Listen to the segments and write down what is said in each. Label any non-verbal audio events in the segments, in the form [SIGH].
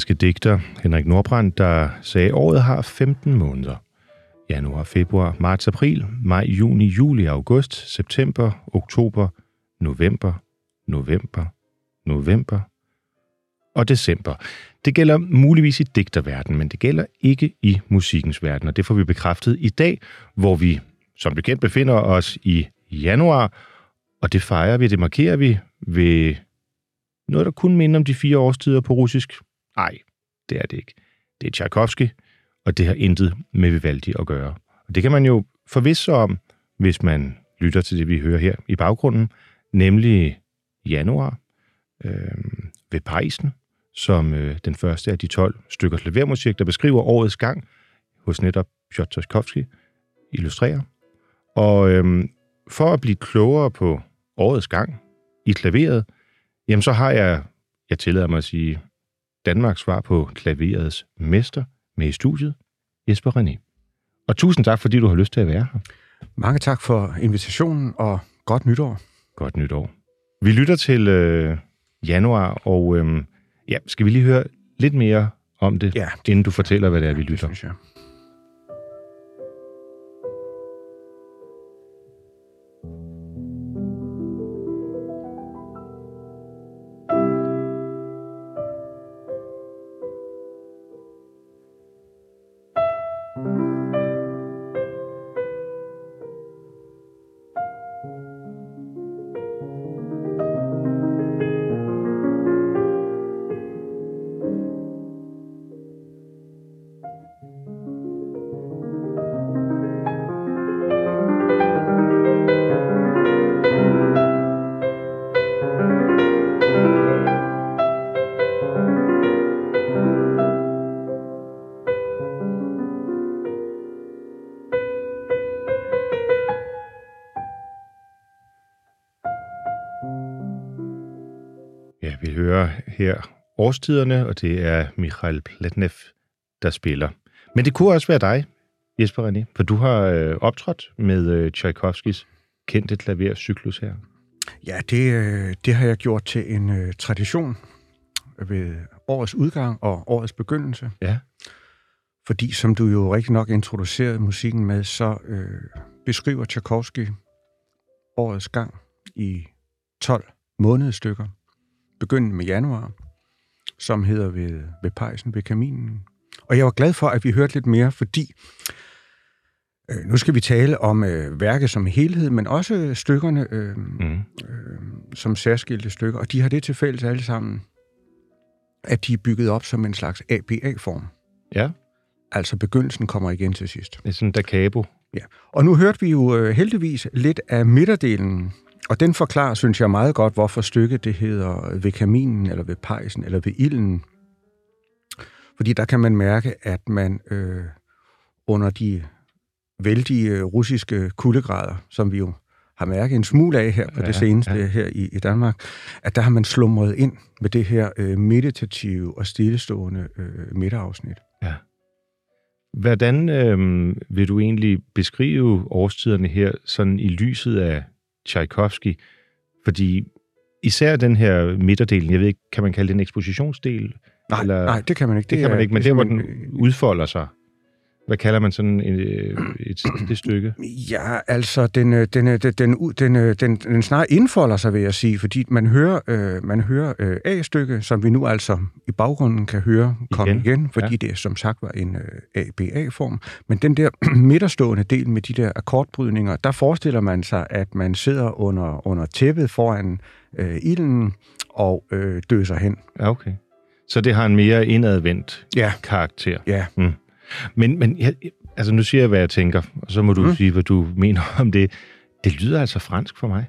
danske digter Henrik Nordbrandt, der sagde, at året har 15 måneder. Januar, februar, marts, april, maj, juni, juli, august, september, oktober, november, november, november og december. Det gælder muligvis i digterverdenen, men det gælder ikke i musikkens verden, og det får vi bekræftet i dag, hvor vi som bekendt befinder os i januar, og det fejrer vi, det markerer vi ved noget, der kun minder om de fire årstider på russisk. Nej, det er det ikke. Det er Tchaikovsky, og det har intet med Vivaldi at gøre. Og det kan man jo forvisse sig om, hvis man lytter til det, vi hører her i baggrunden, nemlig januar øh, ved Pejsen, som øh, den første af de 12 stykker klavermusik, der beskriver årets gang hos netop Piotr Tchaikovsky, illustrerer. Og øh, for at blive klogere på årets gang i klaveret, jamen så har jeg, jeg tillader mig at sige, Danmarks svar på klaverets mester med i studiet, Jesper René. Og tusind tak, fordi du har lyst til at være her. Mange tak for invitationen, og godt nytår. Godt nytår. Vi lytter til øh, januar, og øh, ja, skal vi lige høre lidt mere om det, Ja. inden du fortæller, hvad det er, vi Det lytter? synes jeg. Her årstiderne, og det er Michael Platnev, der spiller. Men det kunne også være dig, Jesper René, for du har øh, optrådt med øh, Tchaikovskis kendte klavercyklus her. Ja, det, øh, det har jeg gjort til en øh, tradition ved årets udgang og årets begyndelse. Ja. Fordi, som du jo rigtig nok introducerede musikken med, så øh, beskriver Tchaikovsky årets gang i 12 månedstykker, begyndende med januar, som hedder ved, ved pejsen, ved kaminen. Og jeg var glad for, at vi hørte lidt mere, fordi øh, nu skal vi tale om øh, værket som helhed, men også stykkerne øh, Mm. øh, som særskilte stykker, og de har det til fælles alle sammen, at de er bygget op som en slags ABA-form. Ja, Altså begyndelsen kommer igen til sidst. det er sådan da cabo. Ja. Og nu hørte vi jo øh, heldigvis lidt af midterdelen, og den forklarer, synes jeg meget godt, hvorfor stykket det hedder ved kaminen, eller ved pejsen, eller ved ilden. Fordi der kan man mærke, at man øh, under de vældige øh, russiske kuldegrader, som vi jo har mærket en smule af her på Ja, det seneste ja. her i, i Danmark, at der har man slumret ind med det her øh, meditative og stillestående øh, midterafsnit. Ja. Hvordan øh, vil du egentlig beskrive årstiderne her, sådan i lyset af Tchaikovsky? Fordi især den her midterdelen, jeg ved ikke, kan man kalde det en ekspositionsdel? Nej, Eller- nej det kan man ikke. Det, det kan man ikke, men det er hvor den øh, udfolder sig. Hvad kalder man sådan et, øh, et, det stykke? Ja, altså, den, øh, den, øh, den, den, den, øh, den, den snart indfolder sig, vil jeg sige, fordi man hører, øh, man hører øh, A-stykke, som vi nu altså i baggrunden kan høre komme Igen. igen, fordi Ja. det som sagt var en øh, ABA-form. Men den der [CLEARS THROAT] midterstående del med de der akkordbrydninger, der forestiller man sig, at man sidder under, under tæppet foran øh, ilden og øh, døser hen. Ja, okay. Så det har en mere indadvendt Ja, karakter. ja. Men, men jeg, altså nu siger jeg, hvad jeg tænker, og så må du mm. Sige, hvad du mener om det. Det lyder altså fransk for mig.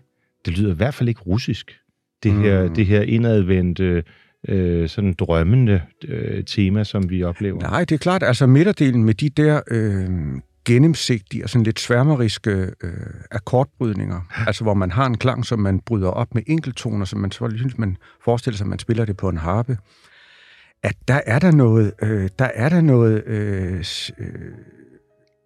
Det lyder i hvert fald ikke russisk. Det her, Mm. det her indadvendte, øh, sådan drømmende øh, tema, som vi oplever. Nej, det er klart, altså midterdelen med de der øh, gennemsigtige og sådan lidt sværmeriske øh, akkordbrydninger, altså hvor man har en klang, som man bryder op med enkeltoner, som man så synes, man forestiller sig, at man spiller det på en harpe, at der er der noget, øh, der er der noget øh, øh,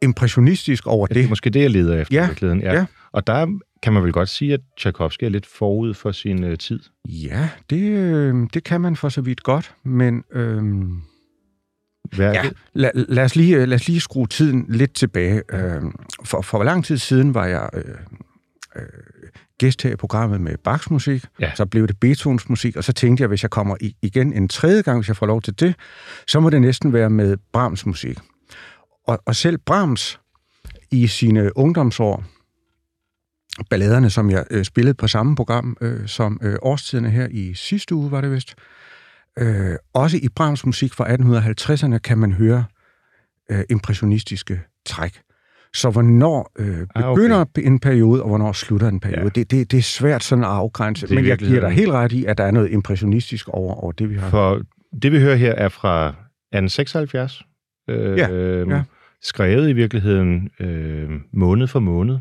impressionistisk over Det er det. måske det, jeg leder efter. i Ja, virkeligheden. ja. Og der kan man vel godt sige, at Tchaikovsky er lidt forud for sin øh, tid. Ja, det, øh, det kan man for så vidt godt, men øh, Hvad er ja, lad, lad, os lige, lad os lige skrue tiden lidt tilbage. Øh, for, for lang tid siden var jeg øh, øh, gæst her i programmet med Bachs musik, Ja. så blev det Beethovens musik, og så tænkte jeg, hvis jeg kommer i, igen en tredje gang, hvis jeg får lov til det, så må det næsten være med Brahms musik. Og, og selv Brahms i sine ungdomsår, balladerne, som jeg øh, spillede på samme program øh, som øh, årstiderne her i sidste uge, var det vist. Øh, også i Brahms musik fra 1850'erne kan man høre øh, impressionistiske træk. Så hvornår øh, Ah, okay. begynder en periode, og hvornår slutter en periode, Ja. det, det, det er svært sådan at afgrænse. Men jeg giver dig helt ret i, at der er noget impressionistisk over, over det, vi har. For det, vi hører her, er fra 1876. Øh, Ja, øh, ja. Skrevet i virkeligheden øh, måned for måned,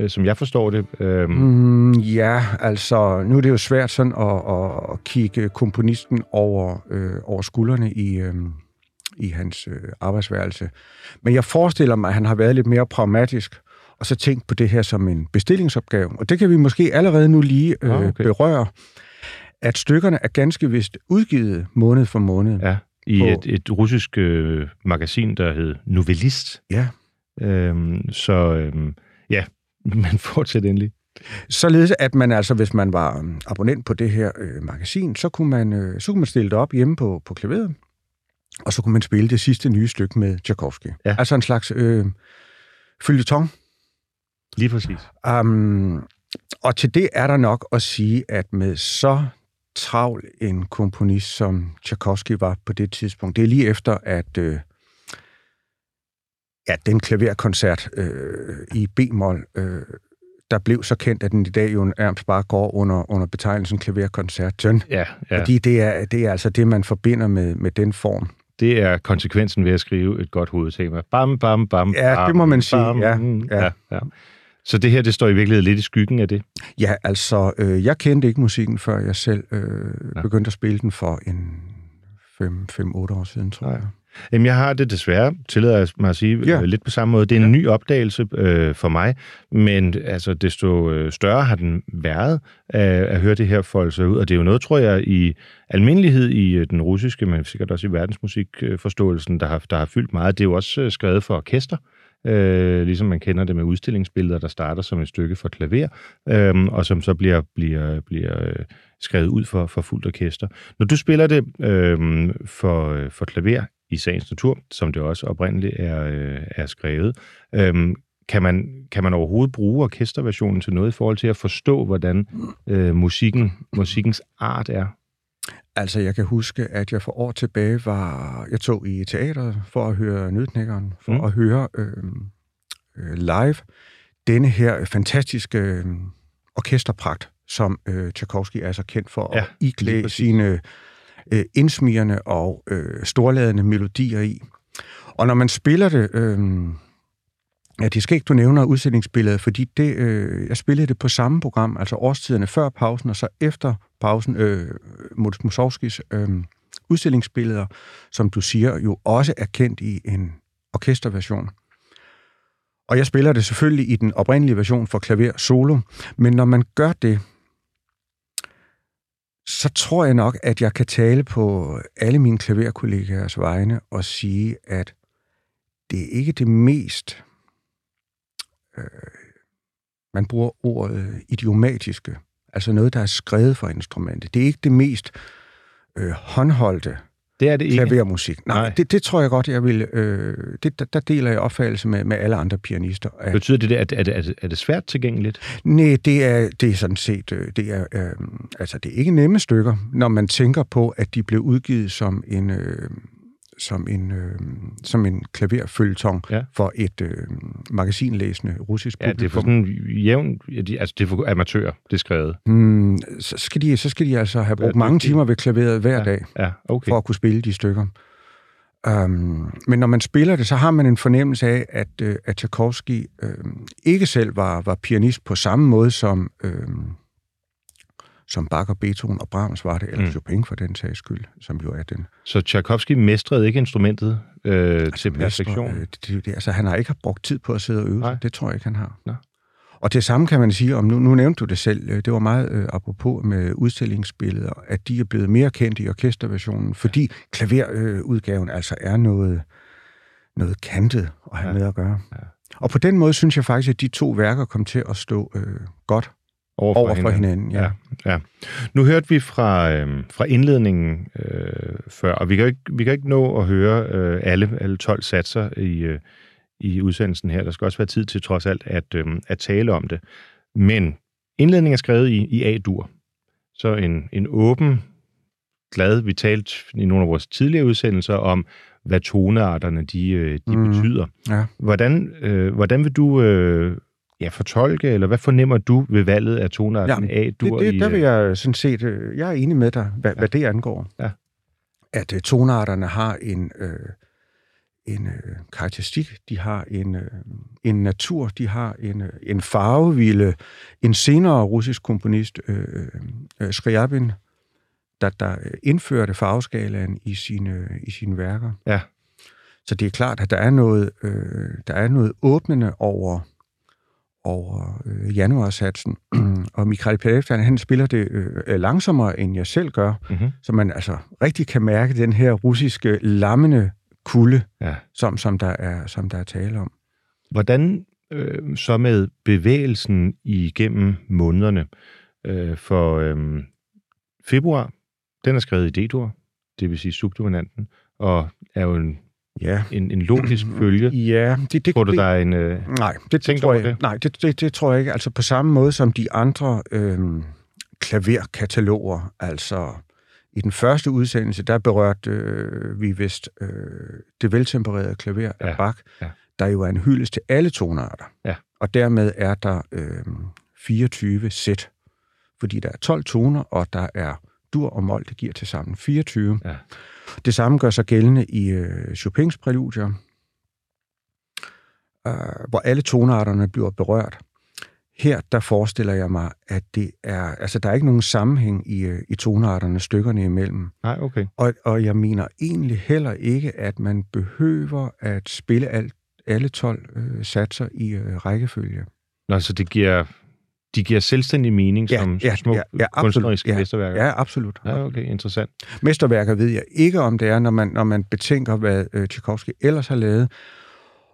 øh, som jeg forstår det. Øh, Mm, ja, altså, nu er det jo svært sådan at, at, at kigge komponisten over, øh, over skuldrene i, øh, i hans øh, arbejdsværelse. Men jeg forestiller mig, at han har været lidt mere pragmatisk, og så tænkt på det her som en bestillingsopgave. Og det kan vi måske allerede nu lige øh, Ah, okay. berøre, at stykkerne er ganske vist udgivet måned for måned. Ja, i På- et, et russisk øh, magasin, der hed Novellist. ja. Øhm, så øhm, ja, [LAUGHS] men fortsæt endelig. Således at man altså, hvis man var um, abonnent på det her øh, magasin, så kunne, man, øh, så kunne man stille det op hjemme på, på klaveret, og så kunne man spille det sidste nye stykke med Tchaikovsky. Ja. Altså en slags øh, følgetong. Lige præcis. Um, og til det er der nok at sige, at med så travl en komponist, som Tchaikovsky var på det tidspunkt, det er lige efter, at øh, ja, den klaverkoncert øh, i B-mol, øh, der blev så kendt, at den i dag jo nærmest bare går under, under betegnelsen klaverkoncerten. Ja, ja. Fordi det er, det er altså det, man forbinder med, med den form. Det er konsekvensen ved at skrive et godt hovedtema. Bam, bam, bam, Ja, bam, det må man sige. Bam, Ja, ja. ja. ja. Så det her, det står i virkeligheden lidt i skyggen af det. Ja, altså, øh, jeg kendte ikke musikken, før jeg selv øh, Ja. begyndte at spille den for en 5-8 år siden, tror Nej. jeg. Jamen, jeg har det desværre, tillader jeg mig at sige, Ja. ja. lidt på samme måde. Det er en ny opdagelse øh, for mig, men altså, desto øh, større har den været at, at høre det her folde sig ud. Og det er jo noget, tror jeg, i almindelighed i øh, den russiske, men sikkert også i verdensmusikforståelsen, der har, der har fyldt meget. Det er jo også øh, skrevet for orkester, øh, ligesom man kender det med udstillingsbilleder, der starter som et stykke for klaver, øh, og som så bliver, bliver, bliver øh, skrevet ud for, for fuldt orkester. Når du spiller det øh, for, øh, for klaver i sagens natur, som det også oprindeligt er, øh, er skrevet, øh, kan man, kan man overhovedet bruge orkesterversionen til noget i forhold til at forstå, hvordan øh, musikken, musikkens art er? Altså, jeg kan huske, at jeg for år tilbage var... Jeg tog i teateret for at høre Nødknækkeren, for Mm. at høre øh, øh, live denne her fantastiske øh, orkesterpragt, som øh, Tchaikovsky er så kendt for Ja, at iklæde sine øh, indsmirrende og øh, storladende melodier i. Og når man spiller det... Øh, Ja, det skal ikke, du nævner udstillingsbilledet, fordi det, øh, jeg spillede det på samme program, altså årstiderne før pausen, og så efter pausen, øh, Mussorgskis øh, udstillingsbilleder, som du siger, jo også er kendt i en orkesterversion. Og jeg spiller det selvfølgelig i den oprindelige version for klaver solo, men når man gør det, så tror jeg nok, at jeg kan tale på alle mine klaverkollegaers vegne og sige, at det er ikke det mest øh, man bruger ordet idiomatiske, altså noget, der er skrevet for instrumentet. Det er ikke det mest øh, håndholdte det er det ikke. klavermusik. Nej, Nej. Det, det tror jeg godt, jeg vil... Øh, det, der, der deler jeg opfattelse med, med alle andre pianister. At, Betyder det, at, er, det, er, det, er svært tilgængeligt? nej, det er, det er sådan set... Øh, det er, øh, altså, det er ikke nemme stykker, når man tænker på, at de blev udgivet som en... Øh, som en, øh, som en klaverfølgetong Ja. for et øh, magasinlæsende russisk Ja, det er for sådan jævn... Altså, det er for amatører, det er skrevet. Hmm, så, skal de, så skal de altså have brugt mange timer ved klaveret hver Ja, dag, Ja, okay. for at kunne spille de stykker. Um, men når man spiller det, så har man en fornemmelse af, at, uh, at Tchaikovsky uh, ikke selv var, var pianist på samme måde, som, uh, som og Beethoven og Brahms var det, eller Mm. Chopin for den sags skyld, som jo er den Så Tchaikovsky mestrede ikke instrumentet øh, til mestre, perfektion? øh, det, det, altså, han har ikke brugt tid på at sidde og øve Nej. Det tror jeg ikke, han har. Nå. Og det samme kan man sige om, nu, nu nævnte du det selv, øh, det var meget øh, apropos med udstillingsbilleder, at de er blevet mere kendte i orkesterversionen, fordi klaverudgaven øh, altså er noget, noget kantet at have ja. med at gøre. Ja. Og på den måde synes jeg faktisk, at de to værker kom til at stå øh, godt over for, over for hinanden. hinanden ja. Ja, ja. Nu hørte vi fra, øh, fra indledningen øh, før, og vi kan, ikke, vi kan ikke nå at høre øh, alle, alle 12 satser i, øh, i udsendelsen her. Der skal også være tid til trods alt at, øh, at tale om det. Men indledningen er skrevet i, i A-dur. Så en, en åben, glad, vi talte i nogle af vores tidligere udsendelser om, hvad tonearterne de, øh, de mm. betyder. Ja. Hvordan, øh, hvordan vil du øh, ja, fortolke, eller hvad fornemmer du ved valget af tonearten ja, A-dur? Det, det, der vil jeg sådan set, øh, jeg er enig med dig, hvad, ja. hvad det angår. Ja. At uh, tonearterne har en, øh, en øh, karakteristik, de har en, øh, en natur, de har en, øh, en farvevilde. En senere russisk komponist, øh, øh, Skriabin, der, der indførte farveskalaen i sine, i sine værker. Ja. Så det er klart, at der er noget, øh, der er noget åbnende over over øh, januarsatsen. [CLEARS THROAT] og Michael Peleftan, han spiller det øh, langsommere, end jeg selv gør, mm-hmm. så man altså rigtig kan mærke den her russiske lammende kulde, ja. som, som, der er, som der er tale om. Hvordan øh, så med bevægelsen igennem månederne? Øh, for øh, februar, den er skrevet i D-dur, det vil sige subdominanten, og er jo en ja. en, en logisk følge? Ja. Det, det, tror du, der er en øh, nej, det, det tror jeg, det? Nej, det, det, det tror jeg ikke. Altså på samme måde som de andre øh, klaverkataloger, altså i den første udsendelse, der berørte øh, vi vist øh, det veltempererede klaver af ja. Bach, ja. der jo er en hyldest til alle tonarter. Ja. Og dermed er der øh, 24 sæt, fordi der er 12 toner, og der er dur og mol, det giver til sammen 24. Ja. Det samme gør sig gældende i øh, Chopins præludier, øh, hvor alle tonarterne bliver berørt. Her, der forestiller jeg mig, at det er, altså der er ikke nogen sammenhæng i, øh, i tonarterne, stykkerne imellem. Nej, okay. Og, og jeg mener egentlig heller ikke, at man behøver at spille alt, alle 12 øh, satser i øh, rækkefølge. Nå, så det giver de giver selvstændig mening ja, som, ja, små ja, ja, kunstneriske ja, mesterværker? Ja, absolut. Ja, okay, interessant. Mesterværker ved jeg ikke, om det er, når man, når man betænker, hvad øh, Tchaikovsky ellers har lavet.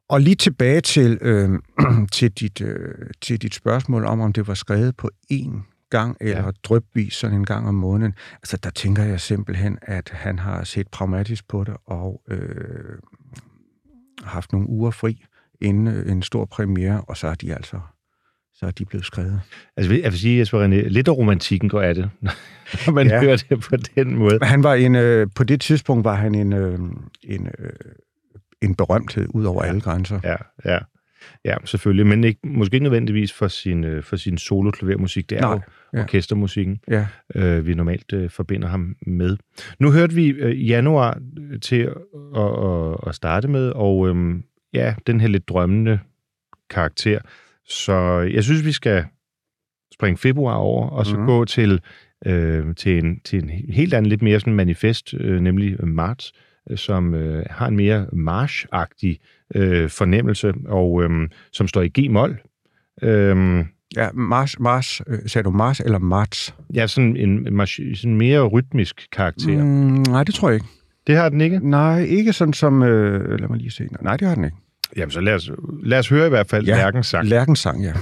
Og lige tilbage til, øh, [CLEARS THROAT] til, dit, øh, til dit spørgsmål om, om det var skrevet på én gang eller ja. drøbvis sådan en gang om måneden. Altså, der tænker jeg simpelthen, at han har set pragmatisk på det og øh, haft nogle uger fri inden en stor premiere, og så er de altså så er de blevet skrevet. Altså, jeg vil sige, Jesper René, lidt af romantikken går af det, [LAUGHS] når man ja. hører det på den måde. Han var en, øh, på det tidspunkt var han en, øh, en, øh, en berømthed ud over ja. alle grænser. Ja, ja. Ja, selvfølgelig, men ikke, måske ikke nødvendigvis for sin, øh, for sin solo-klavermusik. Det er Nej, jo ja. orkestermusikken, ja. øh, vi normalt øh, forbinder ham med. Nu hørte vi øh, januar til at, at, at starte med, og øh, ja, den her lidt drømmende karakter, så jeg synes, vi skal springe februar over, og så mm. gå til, øh, til, en, til en helt anden, lidt mere sådan manifest, øh, nemlig marts, øh, som øh, har en mere march-agtig øh, fornemmelse, og øh, som står i G-mol. Øh, ja, Mars, Mars, øh, sagde du Mars eller Marts? Ja, sådan en, en sådan mere rytmisk karakter. Mm, nej, det tror jeg ikke. Det har den ikke? Nej, ikke sådan som... Øh, lad mig lige se. Nej, det har den ikke. Jamen, så lad os, lad os høre i hvert fald ja, Lærkens sang. Lærkens sang, ja.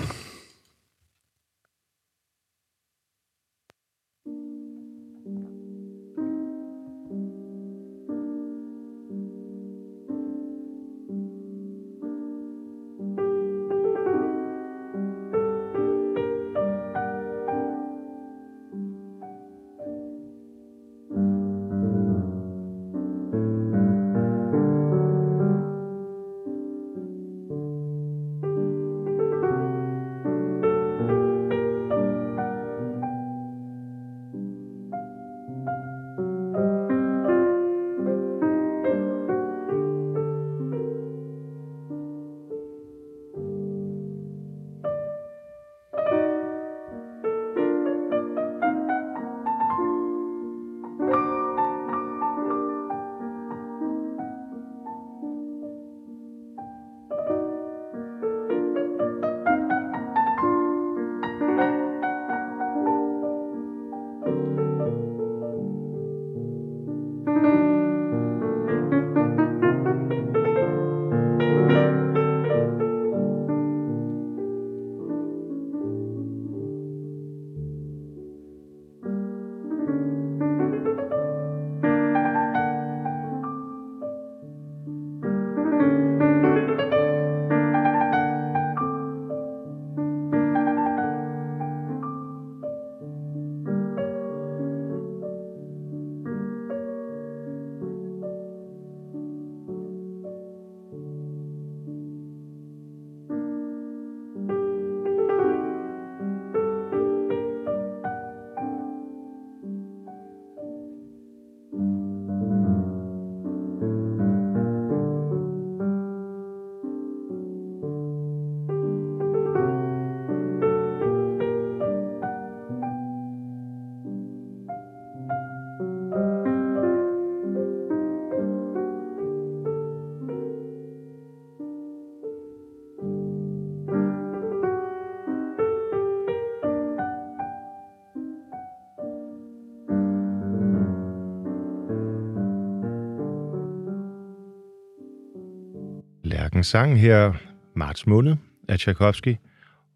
Lærkens sang her, marts måned af Tchaikovsky.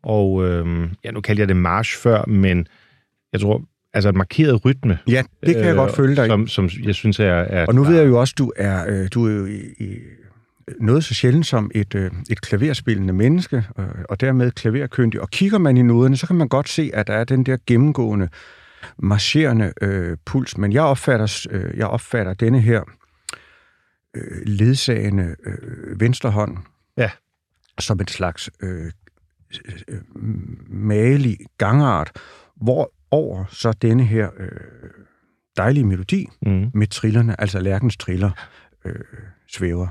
Og øh, ja, nu kaldte jeg det march før, men jeg tror, altså et markeret rytme. Ja, det kan jeg øh, godt følge dig som, som jeg synes er... er Og nu ved jeg jo også, du er, øh, du er jo i, i noget så sjældent som et, øh, et klaverspillende menneske, øh, og dermed klaverkyndig. Og kigger man i noderne, så kan man godt se, at der er den der gennemgående, marcherende øh, puls. Men jeg opfatter, øh, jeg opfatter denne her øh, ledsagende øh, venstre hånd Ja. som et slags øh, øh, malig gangart, hvor over så denne her øh, dejlige melodi Mm. med trillerne, altså lærkens triller, øh, svæver.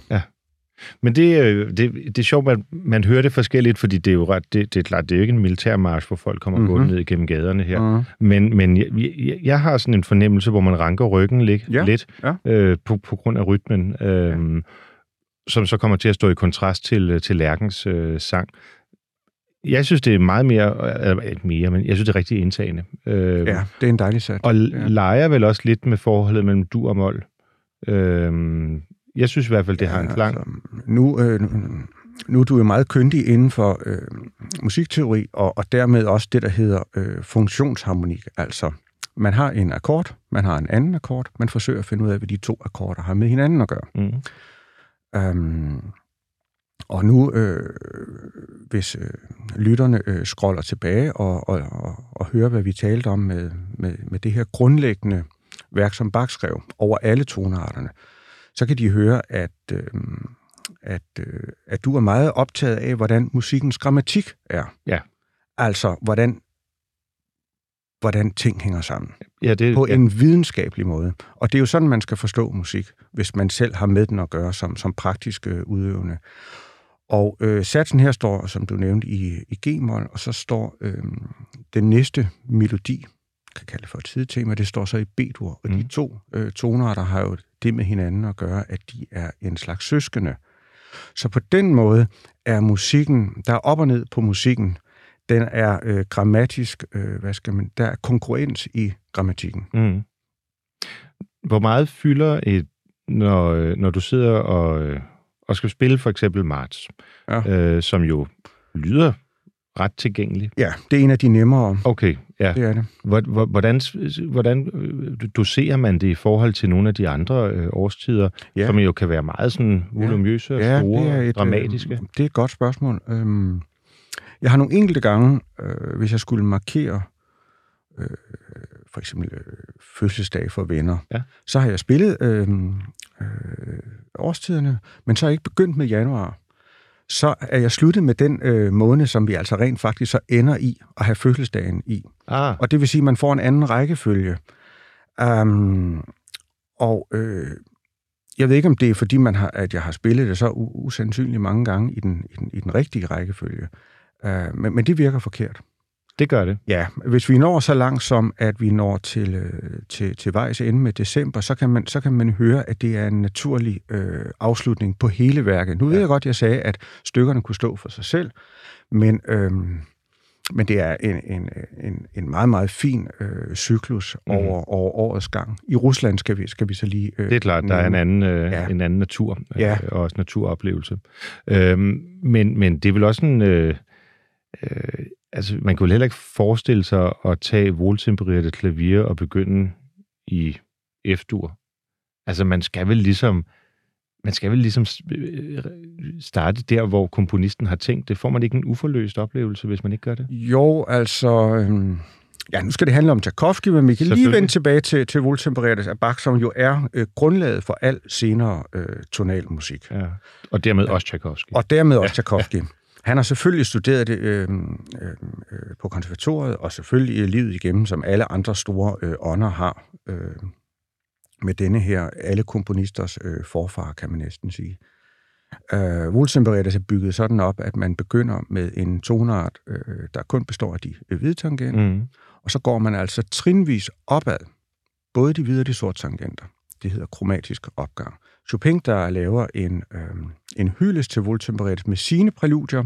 Men det, øh, det, det er sjovt, at man hører det forskelligt, fordi det er jo ret, det, det er klart, det er jo ikke en militærmarsch, hvor folk kommer mm-hmm. Mhm. ned igennem gaderne her. Mm. Men, men jeg, jeg, jeg har sådan en fornemmelse, hvor man ranker ryggen lidt, Ja, lidt ja. øh, på, på grund af rytmen, øh, som så kommer til at stå i kontrast til, øh, til Lærkens øh, sang. Jeg synes, det er meget mere, eller ikke mere, men jeg synes, det er rigtig indtagende. Øh, Ja, det er en dejlig sat. Og Ja. ja. leger vel også lidt med forholdet mellem dur og mol. Øh, jeg synes i hvert fald, det har en klang. Altså, nu, øh, nu- er du jo meget kyndig inden for øh, musikteori, og, og dermed også det, der hedder øh, funktionsharmonik. Altså, man har en akkord, man har en anden akkord, man forsøger at finde ud af, hvad de to akkorder har med hinanden at gøre. Mm. Um, og nu, øh, hvis øh, lytterne øh, scroller tilbage og, og, og, og hører, hvad vi talte om med, med, med det her grundlæggende værk, som Bach skrev over alle tonarterne, så kan de høre, at, øh, at, øh, at du er meget optaget af, hvordan musikkens grammatik er. Ja. Altså, hvordan, hvordan ting hænger sammen Ja, det, på ja. en videnskabelig måde. Og det er jo sådan, man skal forstå musik, hvis man selv har med den at gøre som, som praktisk øh, udøvende. Og øh, satsen her står, som du nævnte, i, i G-mol, og så står øh, den næste melodi, kan kalde det for et sidetema, det står så i B-dur. Og mm. de to øh, tonarter har jo det med hinanden at gøre, at de er en slags søskende. Så på den måde er musikken, der er op og ned på musikken, den er øh, grammatisk, øh, hvad skal man, der er konkurrens i grammatikken. Mm. Hvor meget fylder et, når, øh, når du sidder og, øh, og skal spille for eksempel Marts, Ja. øh, som jo lyder ret tilgængelig. Ja, det er en af de nemmere, Okay, ja. det er det. Hvor- hvor- Hvordan, hvordan øh, doserer man det i forhold til nogle af de andre øh, årstider, Ja. ja. som jo kan være meget sådan Ja. volumøse og Ja, store, det er et, dramatiske? Øh, det er et godt spørgsmål. Øhm, jeg har nogle enkelte gange, øh, hvis jeg skulle markere øh, for eksempel øh, fødselsdag for venner, Ja. så har jeg spillet øh, øh, årstiderne, men så er jeg ikke begyndt med januar. Så er jeg sluttet med den øh, måned, som vi altså rent faktisk så ender i at have fødselsdagen i. Ah, Og det vil sige, at man får en anden rækkefølge. Um, og øh, jeg ved ikke, om det er, fordi man har, at jeg har spillet det så usandsynligt mange gange i den, i den, i den rigtige rækkefølge. Uh, men, men det virker forkert. Det gør det. Ja, hvis vi når så langt som, at vi når til, øh, til, til vejs ende med december, så kan, man, så kan man høre, at det er en naturlig øh, afslutning på hele værket. Nu ved Ja. jeg godt, at jeg sagde, at stykkerne kunne stå for sig selv, men, øhm, men det er en, en, en, en meget, meget fin øh, cyklus Mhm. over, over årets gang. I Rusland skal vi, skal vi så lige... Øh, Det er klart, der er en anden, øh, Ja. en anden natur, øh, Ja. og også naturoplevelse. Øhm, men, men det er vel også en... Øh, øh, altså, man kan vel heller ikke forestille sig at tage voltempereret klavier og begynde i F-dur. Altså, man skal vel ligesom... Man skal vel ligesom øh, starte der, hvor komponisten har tænkt det. Får man ikke en uforløst oplevelse, hvis man ikke gør det? Jo, altså... Øhm, ja, nu skal det handle om Tchaikovsky, men vi kan lige vende tilbage til, til Voltempereret af Bach, som jo er øh, grundlaget for al senere øh, tonalmusik. Ja. Og dermed også Tchaikovsky. Og dermed også Tchaikovsky. [LAUGHS] Han har selvfølgelig studeret det øh, øh, øh, på konservatoriet, og selvfølgelig livet igennem, som alle andre store øh, ånder har, øh, med denne her, alle komponisters øh, forfar, kan man næsten sige. Øh, Wohltempereret er bygget sådan op, at man begynder med en tonart, øh, der kun består af de øh, hvide tangenter, Mm. og så går man altså trinvis opad, både de hvide og de sorte tangenter. Det hedder kromatisk opgang. Chopin, der laver en, øh, en hyldest til Wohltempereret med sine præludier,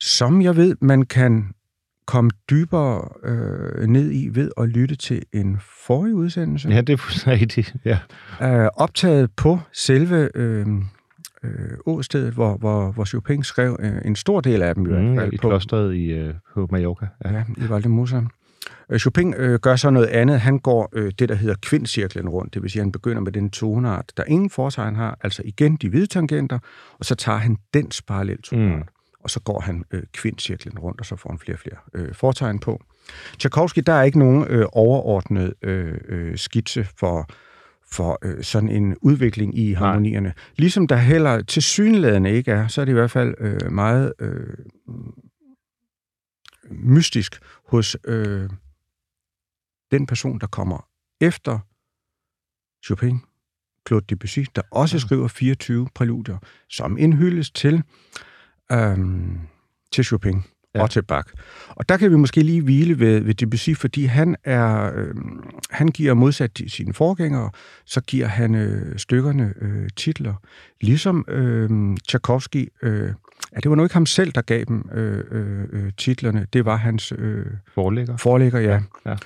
som jeg ved, man kan komme dybere øh, ned i ved at lytte til en forrige udsendelse, Ja, det er fuldstændig rigtigt. [LAUGHS] Ja. øh, optaget på selve øh, øh, åstedet, hvor, hvor, hvor Chopin skrev øh, en stor del af dem. I, Mm, hvert fald I på, klosteret i, øh, på Mallorca. Ja, ja i Valdemosa. Øh, Chopin øh, gør så noget andet. Han går øh, det, der hedder kvindcirklen rundt. Det vil sige, at han begynder med den toneart, der ingen fortegn har. Altså igen de hvide tangenter, og så tager han dens parallel toneart. Mm. Og så går han øh, kvindcirklen rundt, og så får han flere og flere øh, fortegn på. Tchaikovsky, der er ikke nogen øh, overordnet øh, øh, skitse for, for øh, sådan en udvikling i harmonierne. Nej. Ligesom der heller til synlædende ikke er, så er det i hvert fald øh, meget øh, mystisk hos øh, den person, der kommer efter Chopin, Claude Debussy, der også skriver 24 præludier, som indhyldes til, øhm, til Chopin ja. og til Bach. Og der kan vi måske lige hvile ved, ved Debussy, fordi han er øh, han giver modsat sine forgængere, så giver han øh, stykkerne øh, titler. Ligesom øh, Tchaikovsky, øh, ja, det var nu ikke ham selv, der gav dem øh, øh, titlerne, det var hans øh, forlægger. forlægger ja. Ja, ja.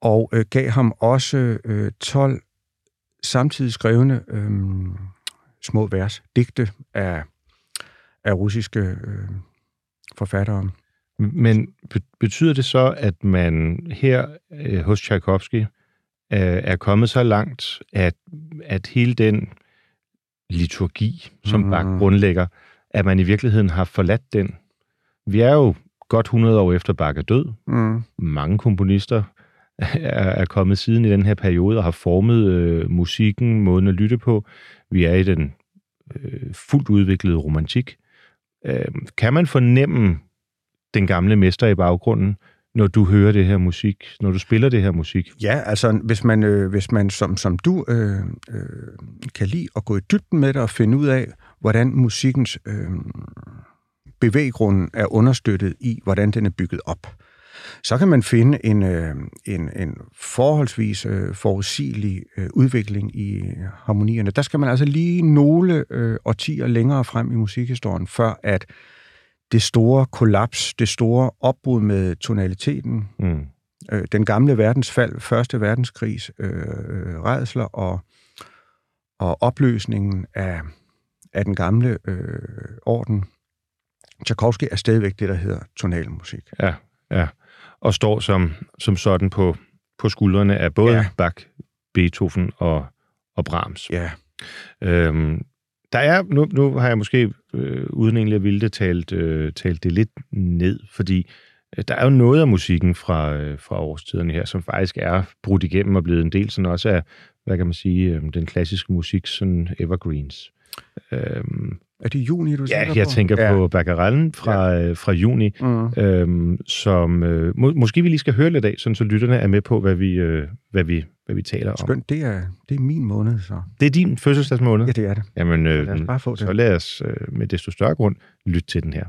Og øh, gav ham også øh, 12 samtidig skrevne øh, små vers, digte af, af russiske øh, forfattere. Men betyder det så, at man her øh, hos Tchaikovsky øh, er kommet så langt, at, at hele den liturgi, som mm. Bach grundlægger, at man i virkeligheden har forladt den? Vi er jo godt 100 år efter Bach er død. Mm. Mange komponister er, er kommet siden i den her periode og har formet øh, musikken, måden at lytte på. Vi er i den øh, fuldt udviklede romantik. Øh, kan man fornemme den gamle mester i baggrunden, når du hører det her musik, når du spiller det her musik? Ja, altså hvis man, øh, hvis man som, som du øh, øh, kan lide at gå i dybden med det og finde ud af, hvordan musikkens øh, bevæggrund er understøttet i, hvordan den er bygget op, så kan man finde en, øh, en, en forholdsvis øh, forudsigelig øh, udvikling i øh, harmonierne. Der skal man altså lige nogle øh, årtier længere frem i musikhistorien, før at det store kollaps, det store opbrud med tonaliteten, Mm. øh, den gamle verdens fald, første verdenskrigs øh, øh, redsler og, og opløsningen af, af den gamle øh, orden. Tchaikovsky er stadigvæk det, der hedder tonalmusik. Ja, ja. Og står som, som sådan på, på skuldrene af både Ja. Bach, Beethoven og, og Brahms. Ja, Øhm, der er, nu, nu har jeg måske, øh, uden egentlig at ville det, talt, øh, talt det lidt ned, fordi øh, der er jo noget af musikken fra, øh, fra årstiderne her, som faktisk er brudt igennem og blevet en del sådan også af, hvad kan man sige, øh, den klassiske musik, sådan evergreens. Øhm, er det juni, du ja, tænker jeg på? tænker ja. på Baccarellen fra, ja. øh, fra juni, Mm. øhm, som øh, må, måske vi lige skal høre lidt af, sådan så lytterne er med på, hvad vi, øh, hvad vi, hvad vi taler om. Skønt, det er, det er min måned, så. Det er din fødselsdagsmåned? Ja, det er det. Jamen, øh, Lad os bare få så det. lad os øh, med desto større grund lytte til den her.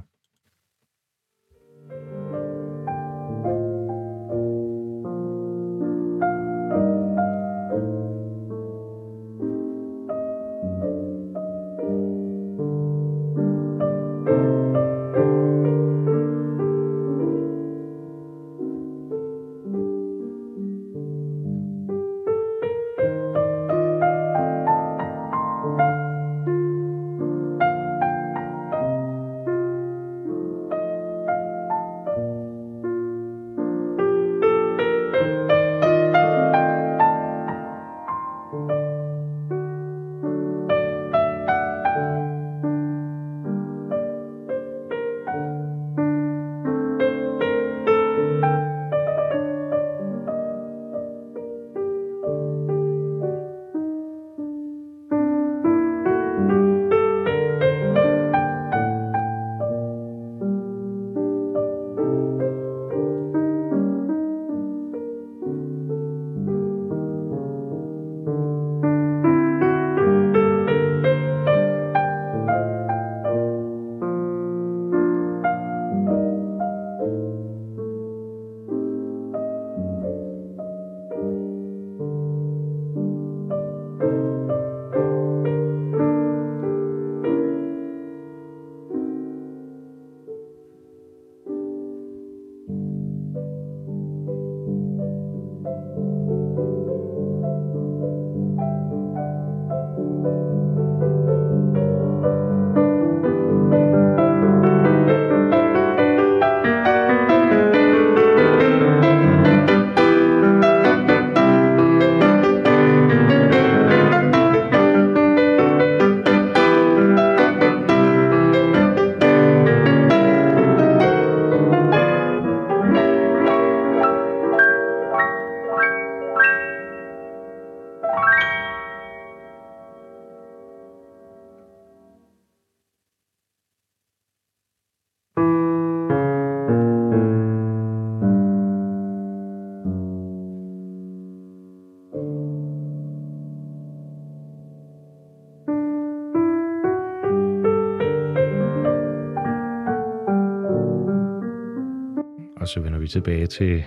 Vi tilbage til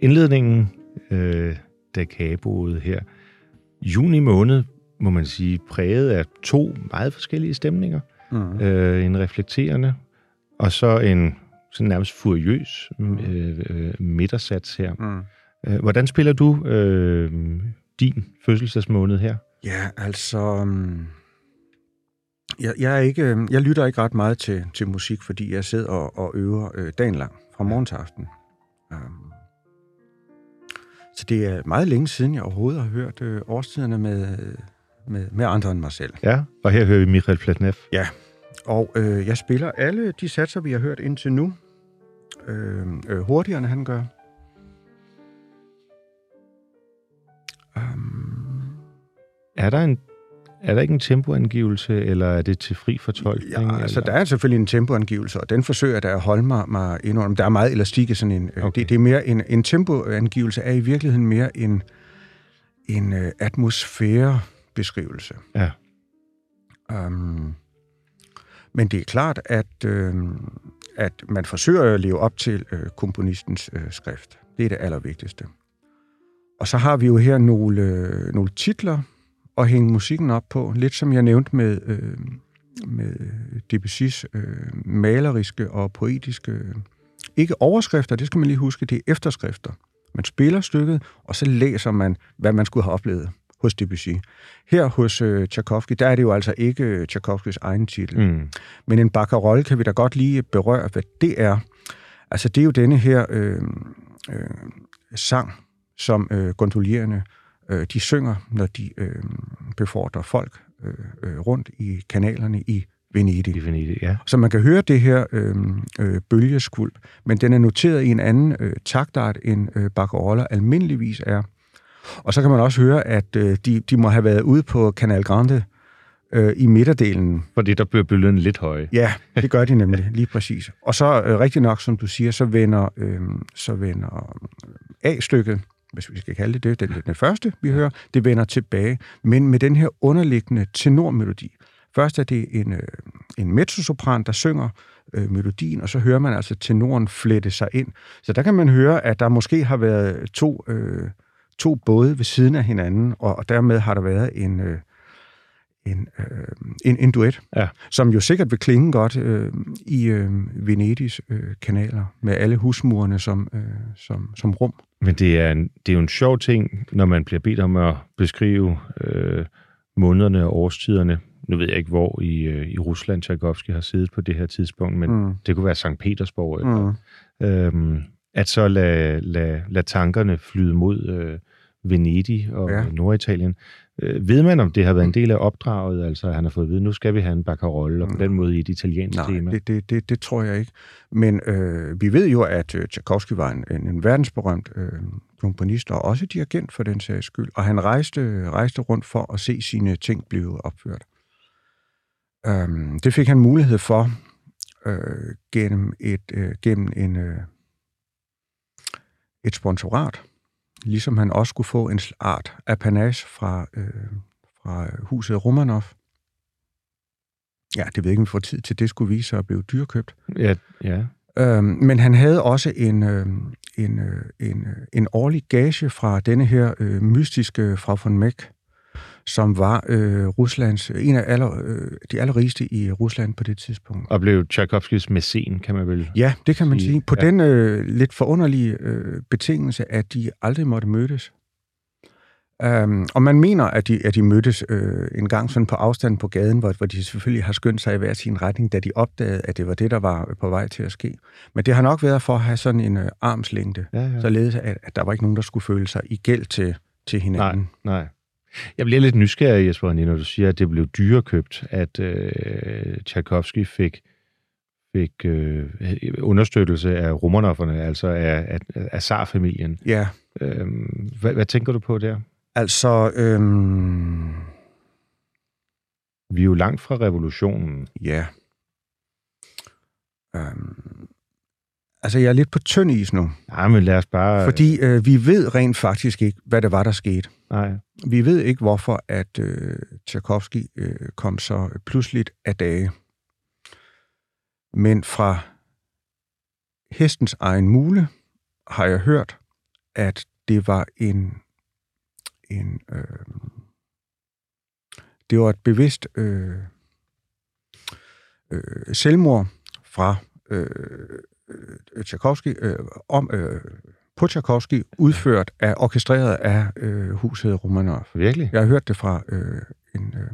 indledningen, øh, da kaboet her. Juni måned, må man sige, præget af to meget forskellige stemninger. Mm. Øh, en reflekterende, og så en sådan nærmest furiøs øh, øh, midtersats her. Mm. Øh, hvordan spiller du øh, din fødselsdagsmåned her? Ja, altså... um, Jeg, jeg, er ikke, øhm, jeg lytter ikke ret meget til, til musik, fordi jeg sidder og, og øver øh, dagen lang, fra morgen til aften. Um, så det er meget længe siden, jeg overhovedet har hørt øh, årstiderne med, med, med andre end mig selv. Ja, og her hører vi Michael Platnev. Og øh, jeg spiller alle de satser, vi har hørt indtil nu, øh, øh, hurtigere, end han gør. Um, Er der en er der ikke en tempoangivelse, eller er det til fri fortolkning? Ja, altså eller? der er selvfølgelig en tempoangivelse, og den forsøger da at holde mig, mig under. Der er meget elastik i sådan en... Okay. Okay. Det, det er mere en, en tempoangivelse er i virkeligheden mere en, en uh, atmosfærebeskrivelse. Ja. Um, men det er klart, at, øh, at man forsøger at leve op til øh, komponistens øh, skrift. Det er det allervigtigste. Og så har vi jo her nogle, øh, nogle titler at hænge musikken op på. Lidt som jeg nævnte med, øh, med Debussy's øh, maleriske og poetiske... Ikke overskrifter, det skal man lige huske, det er efterskrifter. Man spiller stykket, og så læser man, hvad man skulle have oplevet hos Debussy. Her hos øh, Tchaikovsky, der er det jo altså ikke øh, Tchaikovskys egen titel. Mm. Men en bakkerol kan vi da godt lige berøre, hvad det er. Altså, det er jo denne her øh, øh, sang, som øh, gondolierende øh, de synger, når de øh, befordrer folk øh, øh, rundt i kanalerne i Venedig. I Venedig, ja. Så man kan høre det her øh, øh, bølgeskvulp, men den er noteret i en anden øh, taktart, end øh, bakkeroller almindeligvis er. Og så kan man også høre, at øh, de, de må have været ude på Canal Grande øh, i midterdelen Fordi der bliver bølgerne lidt høje. Ja, [LAUGHS] det gør de nemlig, lige præcis. Og så øh, rigtig nok, som du siger, så vender, øh, så vender øh, A-stykket, hvis vi skal kalde det det, den, den første, vi hører, det vender tilbage, men med den her underliggende tenormelodi. Først er det en, øh, en mezzosopran, der synger øh, melodien, og så hører man altså tenoren flette sig ind. Så der kan man høre, at der måske har været to, øh, to både ved siden af hinanden, og, og dermed har der været en... Øh, en, øh, en, en duet, Ja. som jo sikkert vil klinge godt øh, i øh, Venedigs øh, kanaler, med alle husmurene som, øh, som, som rum. Men det er, en, det er jo en sjov ting, når man bliver bedt om at beskrive øh, månederne og årstiderne. Nu ved jeg ikke, hvor i, øh, i Rusland Tchaikovsky har siddet på det her tidspunkt, men mm. det kunne være Sankt Petersborg. Eller, Mm. øhm, at så lade, lade, lade tankerne flyde mod øh, Venedig og Ja. Norditalien. Øh, ved man, om det har været en del af opdraget, altså at han har fået at vide, nu skal vi have en baccarolle, og på den måde i et italiensk Nej, tema? det, det, det, det tror jeg ikke. Men øh, vi ved jo, at øh, Tchaikovsky var en, en, en verdensberømt øh, komponist, og også dirigent for den sags skyld. Og han rejste, rejste rundt for at se sine ting blive opført. Um, det fik han mulighed for øh, gennem, et, øh, gennem en, øh, et sponsorat, ligesom han også skulle få en art apanage fra, øh, fra huset Romanov. Ja, det ved jeg ikke, om vi får tid til. Det skulle vise sig at blive dyrkøbt. Ja, ja. Øhm, men han havde også en, øh, en, øh, en, øh, en årlig gage fra denne her øh, mystiske Frau von Meck, som var øh, Ruslands, en af aller, øh, de allerrigeste i Rusland på det tidspunkt. Og blev Tchaikovskys mæcen, kan man vel Ja, det kan man sige. sige. På Ja. den øh, lidt forunderlige øh, betingelse, at de aldrig måtte mødes. Um, og man mener, at de, at de mødtes øh, en gang sådan på afstand på gaden, hvor, hvor de selvfølgelig har skyndt sig i hver sin retning, da de opdagede, at det var det, der var på vej til at ske. Men det har nok været for at have sådan en øh, armslængde, Ja, ja. således at, at der var ikke nogen, der skulle føle sig i gæld til, til hinanden. Nej, nej. Jeg bliver lidt nysgerrig, Jesper når du siger, at det blev dyrekøbt, at øh, Tchaikovsky fik, fik øh, understøttelse af Romanofferne, altså af, af, af Tsar-familien. Ja, Øhm, hvad, hvad tænker du på der? altså, øhm, Vi er jo langt fra revolutionen. ja. Øhm, altså, jeg er lidt på tynd is nu, Nej, men lad os bare... fordi øh, vi ved rent faktisk ikke, hvad det var, der skete. Nej. Vi ved ikke, hvorfor at øh, Tchaikovsky øh, kom så pludseligt af dage. Men fra hestens egen mule, har jeg hørt, at det var en, en øh, det var et bevidst øh, øh, selvmord fra øh, øh, Tchaikovsky, øh, om, øh, på Tchaikovsky, udført af, orkestreret af øh, huset Romanov. Virkelig? Jeg har hørt det fra øh, en, øh,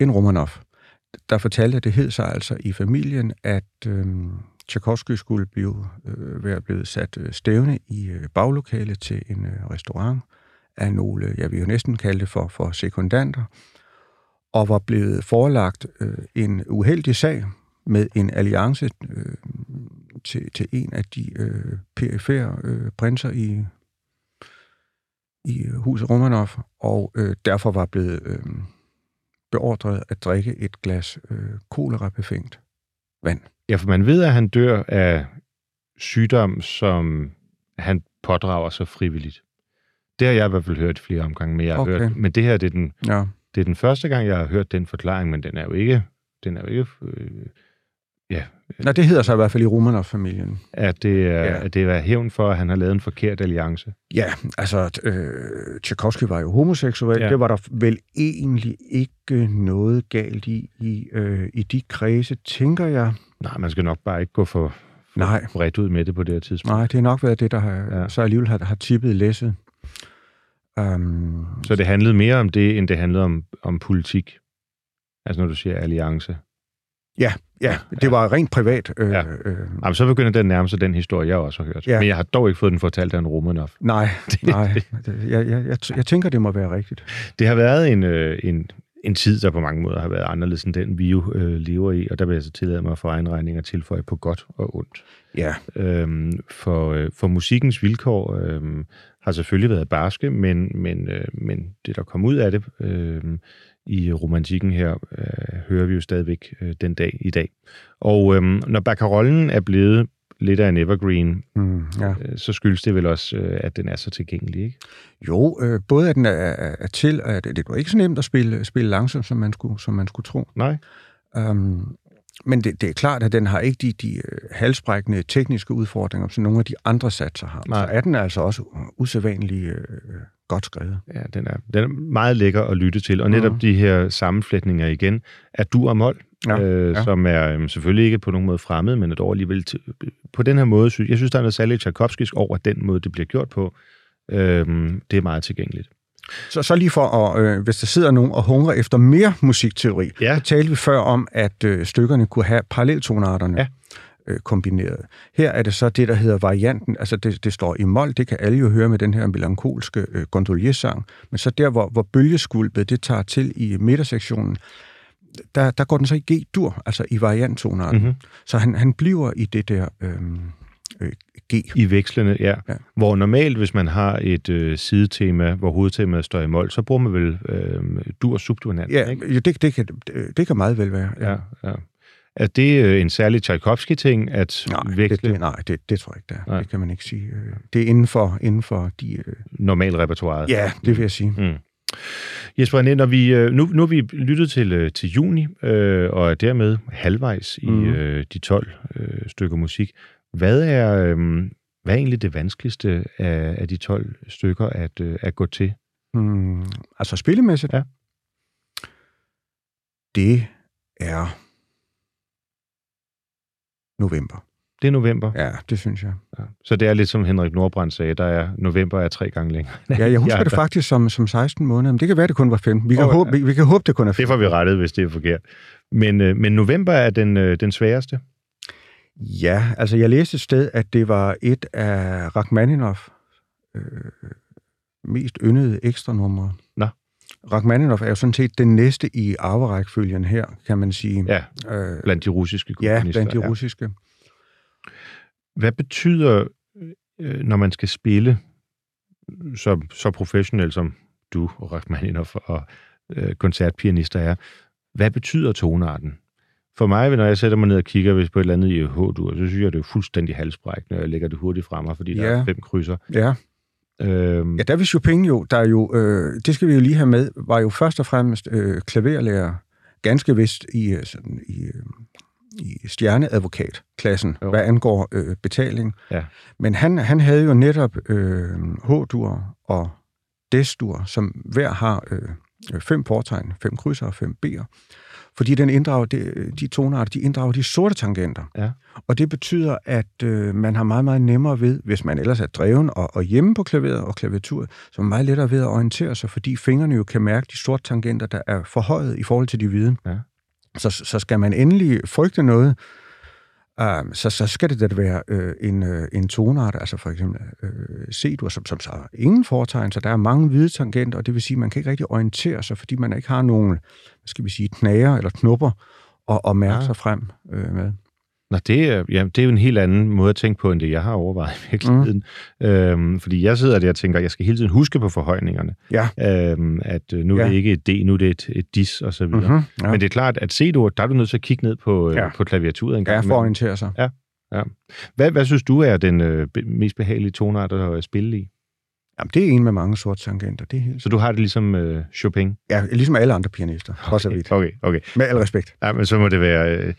en Romanov, der fortalte, at det hed sig altså i familien, at øh, Tchaikovsky skulle blive, øh, være blevet sat øh, stævne i øh, baglokale til en øh, restaurant af nogle, jeg vil jo næsten kalde det for, for sekundanter, og var blevet forelagt øh, en uheldig sag med en alliance øh, til, til en af de øh, perifære øh, prinser i, i huset Romanov, og øh, derfor var blevet øh, beordret at drikke et glas øh, kolera-befængt vand. Ja, for man ved, at han dør af sygdom, som han pådrager sig frivilligt. Det har jeg i hvert fald hørt flere omgange, men jeg har Okay. hørt, men det her det er, den, Ja. det er den første gang, jeg har hørt den forklaring, men den er jo ikke, den er jo ikke øh, ja, Nej, det hedder sig i hvert fald i Romanov-familien. at det er, Ja. at det er hævn for, at han har lavet en forkert alliance. Ja, altså, øh, Tchaikovsky var jo homoseksuel. Ja. Det var der vel egentlig ikke noget galt i, i, øh, i de kredse, tænker jeg. Nej, man skal nok bare ikke gå for, for Nej. bredt ud med det på det her tidspunkt. Nej, det har nok været det, der har, ja. så alligevel har, har tippet læsset. Um, Så det handlede mere om det, end det handlede om, om politik. Altså når du siger alliance. Ja, ja, det var rent privat. Øh, Ja. øh, Jamen, så begynder den at nærme sig den historie, jeg også har hørt. Ja. Men jeg har dog ikke fået den fortalt af en Romanov. nej, [LAUGHS] nej. Jeg, jeg, jeg, jeg tænker, det må være rigtigt. Det har været en, øh, en, en tid, der på mange måder har været anderledes end den, vi jo øh, lever i, og der vil jeg så tillade mig for egen regning at tilføje på godt og ondt. Ja, Øhm, for, øh, for musikkens vilkår øhm, har selvfølgelig været barske, men, men, øh, men det, der kom ud af det øhm, i romantikken her, øh, hører vi jo stadigvæk øh, den dag i dag. Og øhm, når Baccarollen er blevet lidt af en evergreen, mm, ja. øh, så skyldes det vel også, øh, at den er så tilgængelig, ikke? Jo, øh, både at den er, er, til, at det var ikke så nemt at spille, spille langsomt, som man skulle, som man skulle tro. Nej. Um, men det, det er klart, at den har ikke de, de øh, halsbrækkende tekniske udfordringer, som nogle af de andre satser har. Nej. Så er den altså også usædvanligt øh, godt skrevet. Ja, den er, den er meget lækker at lytte til. Og netop Mhm. de her sammenflætninger igen af dur og mol, Ja, øh, ja. som er øhm, selvfølgelig ikke på nogen måde fremmed, men et ord alligevel til, på den her måde. Synes, jeg synes, der er noget særligt tchaikovskisk over den måde, det bliver gjort på. Øhm, det er meget tilgængeligt. Så, så lige for, at, øh, hvis der sidder nogen og hungrer efter mere musikteori, Ja. så talte vi før om, at øh, stykkerne kunne have paralleltonarterne Ja. Øh, kombineret. Her er det så det, der hedder varianten, altså det, det står i mol, det kan alle jo høre med den her melankolske øh, gondoliersang, men så der, hvor, hvor bølgeskvulpet det tager til i midtersektionen, der, der går den så i G-dur, altså i varianttonarten. Mhm. Mm-hmm. Så han, han bliver i det der øh, øh, G. I vekslende, ja. Ja. ja. Hvor normalt, hvis man har et øh, sidetema, hvor hovedtemaet står i mol, så bruger man vel øh, dur subdominant, Ja, ikke? jo, det, det, kan, det, det kan meget vel være. Ja, ja. Er det øh, en særlig Tchaikovsky-ting, at Nej, det, veksle det, nej det, det tror jeg ikke, det er. Nej. Det kan man ikke sige. Øh, Det er inden for, inden for de... øh, normal repertoireet? Ja, det vil jeg sige. Mm. Jesper når vi, nu, nu har vi lyttet til, til juni, øh, og er dermed halvvejs i Mhm. øh, de 12 øh, stykker musik. Hvad er, øh, hvad er egentlig det vanskeligste af, af de 12 stykker at, øh, at gå til? Hmm, altså spillemæssigt? Ja. Det er november. Det er november. Ja, det synes jeg. Ja. Så det er lidt som Henrik Nordbrand sagde, der er november er tre gange længere. Ja, jeg husker Ja, det faktisk som, som 16 måneder, men det kan være, det kun var 15. Vi kan, oh, håbe, ja. vi, vi kan håbe, det kun er Det 15. får vi rettet, hvis det er forkert. Men, øh, men november er den, øh, den sværeste. Ja, altså jeg læste et sted, at det var et af Rachmaninov øh, mest yndede ekstra Rachmaninov er jo sådan set den næste i arverækfølgen her, kan man sige. Ja, øh, blandt de russiske ja komponister. blandt de russiske. Hvad betyder, øh, når man skal spille så, så professionelt som du og Rachmaninov og øh, koncertpianister er, hvad betyder tonearten? For mig, når jeg sætter mig ned og kigger hvis på et eller andet i H-dur, så synes jeg, det er fuldstændig halsbrækkende, når jeg lægger det hurtigt frem mig, fordi der Ja. er fem krydser. Ja. Øhm, Ja, der vil Chopin jo, der er jo, øh, det skal vi jo lige have med, var jo først og fremmest øh, klaverlærer, ganske vist i, øh, sådan, i, øh, i stjerneadvokatklassen, Jo. hvad angår øh, betaling. Ja. Men han, han havde jo netop øh, H-dur og D-dur, som hver har øh, øh, fem fortegn, fem krydser og fem B'er. Fordi den inddrager, de, de tonarter, de inddrager de sorte tangenter. Ja. Og det betyder, at øh, man har meget, meget nemmere ved, hvis man ellers er dreven og, og hjemme på klaveret og klaviaturet, så er man meget lettere ved at orientere sig, fordi fingrene jo kan mærke de sorte tangenter, der er forhøjet i forhold til de hvide. Ja. Så, så skal man endelig frygte noget, uh, så, så skal det da være øh, en, øh, en tonart, altså for eksempel øh, C-dur, som, som så har ingen foretegn, så der er mange hvide tangenter, og det vil sige, at man kan ikke rigtig orientere sig, fordi man ikke har nogen, hvad skal vi sige, knager eller knupper at, at mærke Ja. sig frem øh, med. Nå, det er, ja, det er jo en helt anden måde at tænke på, end det jeg har overvejet i virkeligheden. Mm. Øhm, fordi jeg sidder der og tænker, at jeg skal hele tiden huske på forhøjningerne. Ja. Øhm, at øh, nu er Ja. det ikke et D, nu er det et, et dis og så videre. Mm-hmm. Ja. Men det er klart, at C-dur, der er du nødt til at kigge ned på, ja. Ja. på klaviaturet en gang. ja, for at orientere sig. hvad, hvad synes du er den øh, mest behagelige tonart at spille i? Jamen, det er en med mange sorte tangenter, det er helt... Så du har det ligesom øh, Chopin? Ja, ligesom alle andre pianister, okay. vidt. Okay, okay. Med al respekt. Ja, men så må det være... Øh,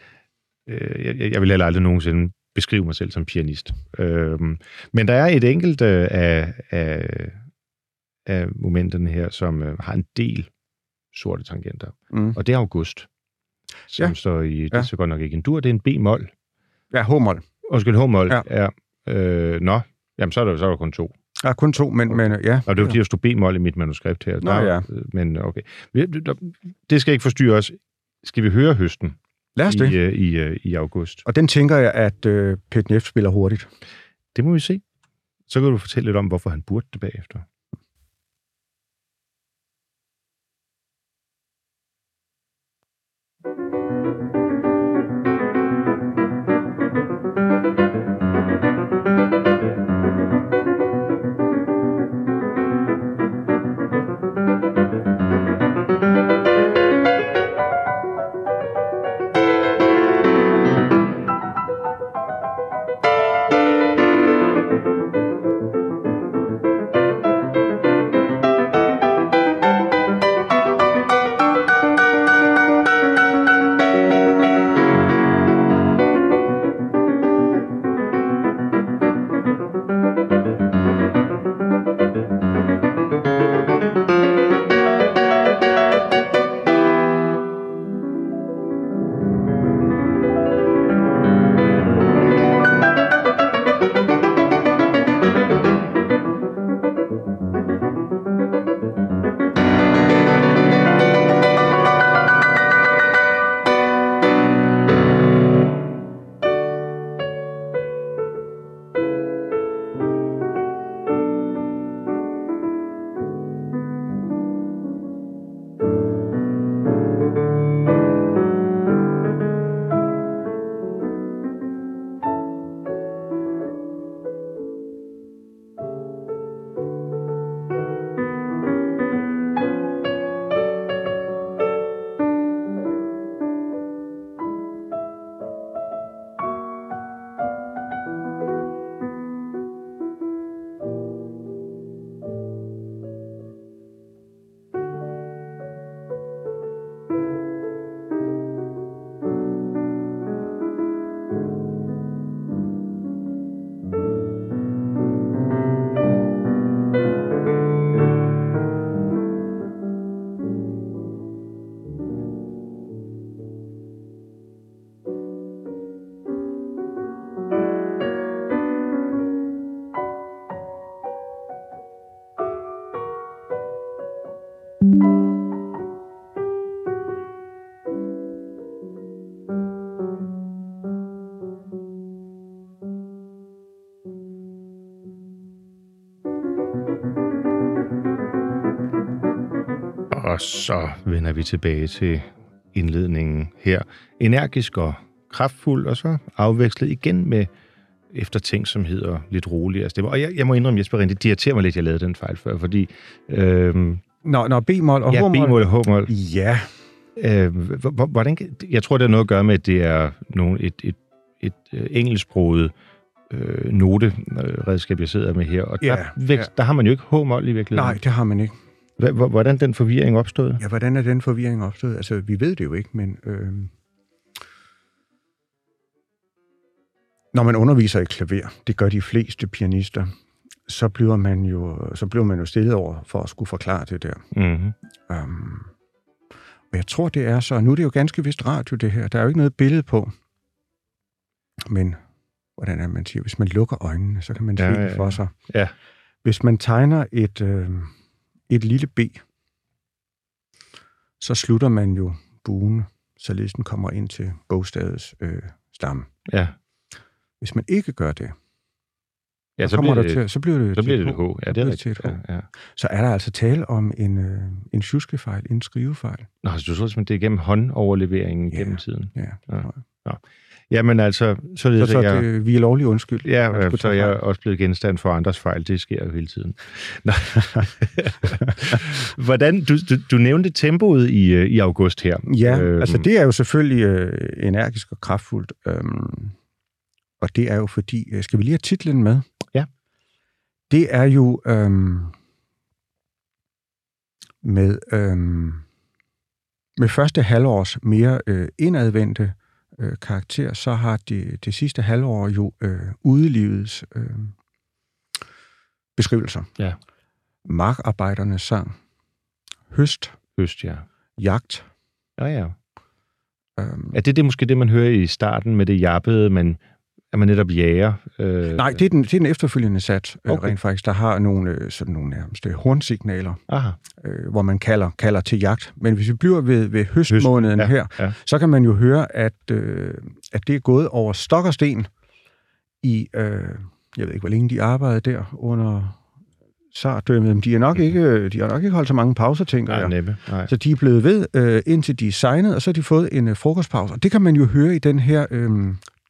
øh, jeg, jeg vil heller aldrig nogensinde beskrive mig selv som pianist. Øhm, men der er et enkelt øh, af, af, af momenterne her, som øh, har en del sorte tangenter. Mm. Og det er August, som ja. Ja. står i... Det Ja. er så godt nok ikke en dur, det er en B-mol. Ja, H-mol. Undskyld, H-mol. Ja. ja. Øh, nå, jamen så er der, så er der kun to. Er kun to, men, men ja. Og det er fordi, der stod B-mol i mit manuskript her. Nå, Der, ja. Men okay. Det skal ikke forstyrre os. Skal vi høre høsten Lad os i, det. øh, i, øh, i august? Og den tænker jeg, at øh, Petnef spiller hurtigt. Det må vi se. Så kan du fortælle lidt om, hvorfor han burde det bagefter. Og så vender vi tilbage til indledningen her. Energisk og kraftfuld, og så afvekslet igen med efter ting, som hedder lidt roligere stemmer. Og jeg, jeg må indrømme, Jesper Rinde, det irriterer mig lidt, at jeg lavede den fejl før, fordi øhm, Nå, nå B-mol og ja, H-mol. B-mål og H-mål, Ja, øh, hvordan, jeg tror, det har noget at gøre med, at det er nogle, et, et, et, et engelsksproget øh, noteredskab, jeg sidder med her. Og Ja, der, vækst, ja. der har man jo ikke H-mål i virkeligheden. nej, det har man ikke. Hvordan den forvirring opstod? Ja, hvordan er den forvirring opstået? Altså, vi ved det jo ikke, men øh, Når man underviser i klaver, det gør de fleste pianister, så bliver man jo, så bliver man jo stillet over for at skulle forklare det der. Mm-hmm. Um, og jeg tror, det er så... Nu er det jo ganske vist radio, det her. Der er jo ikke noget billede på. Men, hvordan er man siger? Hvis man lukker øjnene, så kan man se Ja, ja, ja, det for sig. Ja. Hvis man tegner et, øh, et lille B, så slutter man jo buen, således den kommer ind til bogstavets øh, stamme. Ja. Hvis man ikke gør det, Ja, så, så kommer bliver, der det, til, så bliver det så bliver et det et H. Ja, Så det er rigtigt. Ja, ja. Så er der altså tale om en, øh, en tjuskefejl, en skrivefejl. Nå, så du tror simpelthen, det er gennem håndoverleveringen Ja. gennem tiden. Ja, Ja. ja. Jamen altså, Så, således så at jeg... det, vi er lovligt undskyld. Ja, skulle så er jeg også blevet genstand for andres fejl. Det sker jo hele tiden. [LAUGHS] Hvordan, du, du, du nævnte tempoet i, øh, i august her. Ja, Øhm, altså det er jo selvfølgelig øh, energisk og kraftfuldt. Øhm, og det er jo fordi, øh, skal vi lige have titlen med? Ja. Det er jo øhm, med, øhm, med første halvårs mere øh, indadvendte øh, karakter, så har det, det sidste halvår jo øh, udelivets øh, beskrivelser. Ja. Markarbejdernes sang, høst, Høst, ja. jagt, Ja, ja. øhm, Er det, det måske det, man hører i starten med det jappede, men at man netop jager? Øh, Nej, det er den, det er den efterfølgende sats, okay. Okay. rent faktisk, der har nogle, øh, sådan nogle nærmest øh, hornsignaler, Aha, øh, hvor man kalder, kalder til jagt. Men hvis vi bliver ved, ved høstmåneden ja, her, ja. så kan man jo høre, at, øh, at det er gået over stok og sten i, øh, jeg ved ikke, hvor længe de arbejdede der under sardømmet, de har nok ikke, de har nok ikke holdt så mange pauser, tænker nej, jeg. næppe. Nej. Så de er blevet ved, øh, indtil de er signet, og så har de fået en øh, frokostpause. Og det kan man jo høre i den her øh,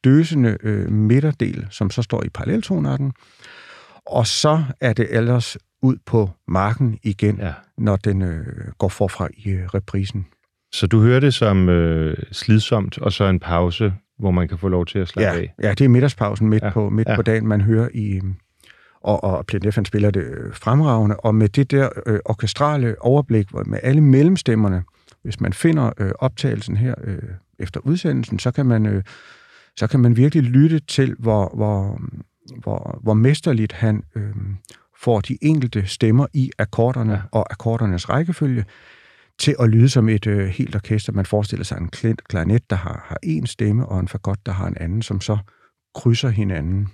døsende øh, midterdel, som så står i paralleltonarten. Og så er det ellers ud på marken igen, ja. Når den øh, går forfra i øh, reprisen. Så du hører det som øh, slidsomt, og så en pause, hvor man kan få lov til at slappe Ja, af. ja, det er middagspausen midt, ja, på, midt ja. på dagen, man hører i... øh, Og, og Planet FN spiller det øh, fremragende, og med det der øh, orkestrale overblik, med alle mellemstemmerne, hvis man finder øh, optagelsen her øh, efter udsendelsen, så kan man, øh, så kan man virkelig lytte til, hvor, hvor, hvor, hvor mesterligt han øh, får de enkelte stemmer i akkorderne og akkordernes rækkefølge til at lyde som et øh, helt orkester. Man forestiller sig en klin- klarinet, der har, har en stemme, og en fagot, der har en anden, som så krydser hinanden.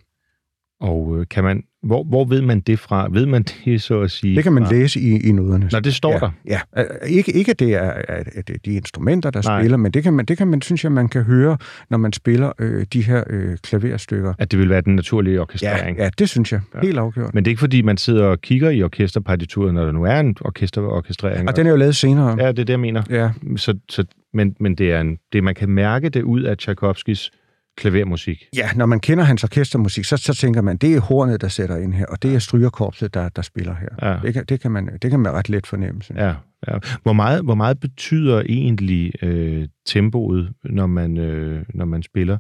Og øh, kan man, hvor, hvor ved man det fra? Ved man [LAUGHS] det, så at sige? Det kan man fra? læse i, i noderne. Nå, det står ja, der. Ja, ikke, ikke at det er, at, det er de instrumenter, der Nej. spiller, men det kan, man, det kan man, synes jeg, man kan høre, når man spiller øh, de her øh, klaverstykker. At det vil være den naturlige Ja, orkestrering. ja, det synes jeg. Ja. Helt afgjort. Men det er ikke, fordi man sidder og kigger i orkesterpartituret, når der nu er en orkesterorkestrering. Og den er jo lavet senere. Ja, det er det, jeg mener. Ja, Så, så, men, men det er en, det, man kan mærke det ud af Tchaikovskis klavermusik. ja når man kender hans orkestermusik, så, så tænker man, det er hornet, der sætter ind her, og det er strygerkorpset, der, der spiller her. Ja. Det, kan, det, kan man, det kan man ret let fornemme. synes. Ja, ja. Hvor, meget, hvor meget betyder egentlig øh, tempoet, når man, øh, når man spiller?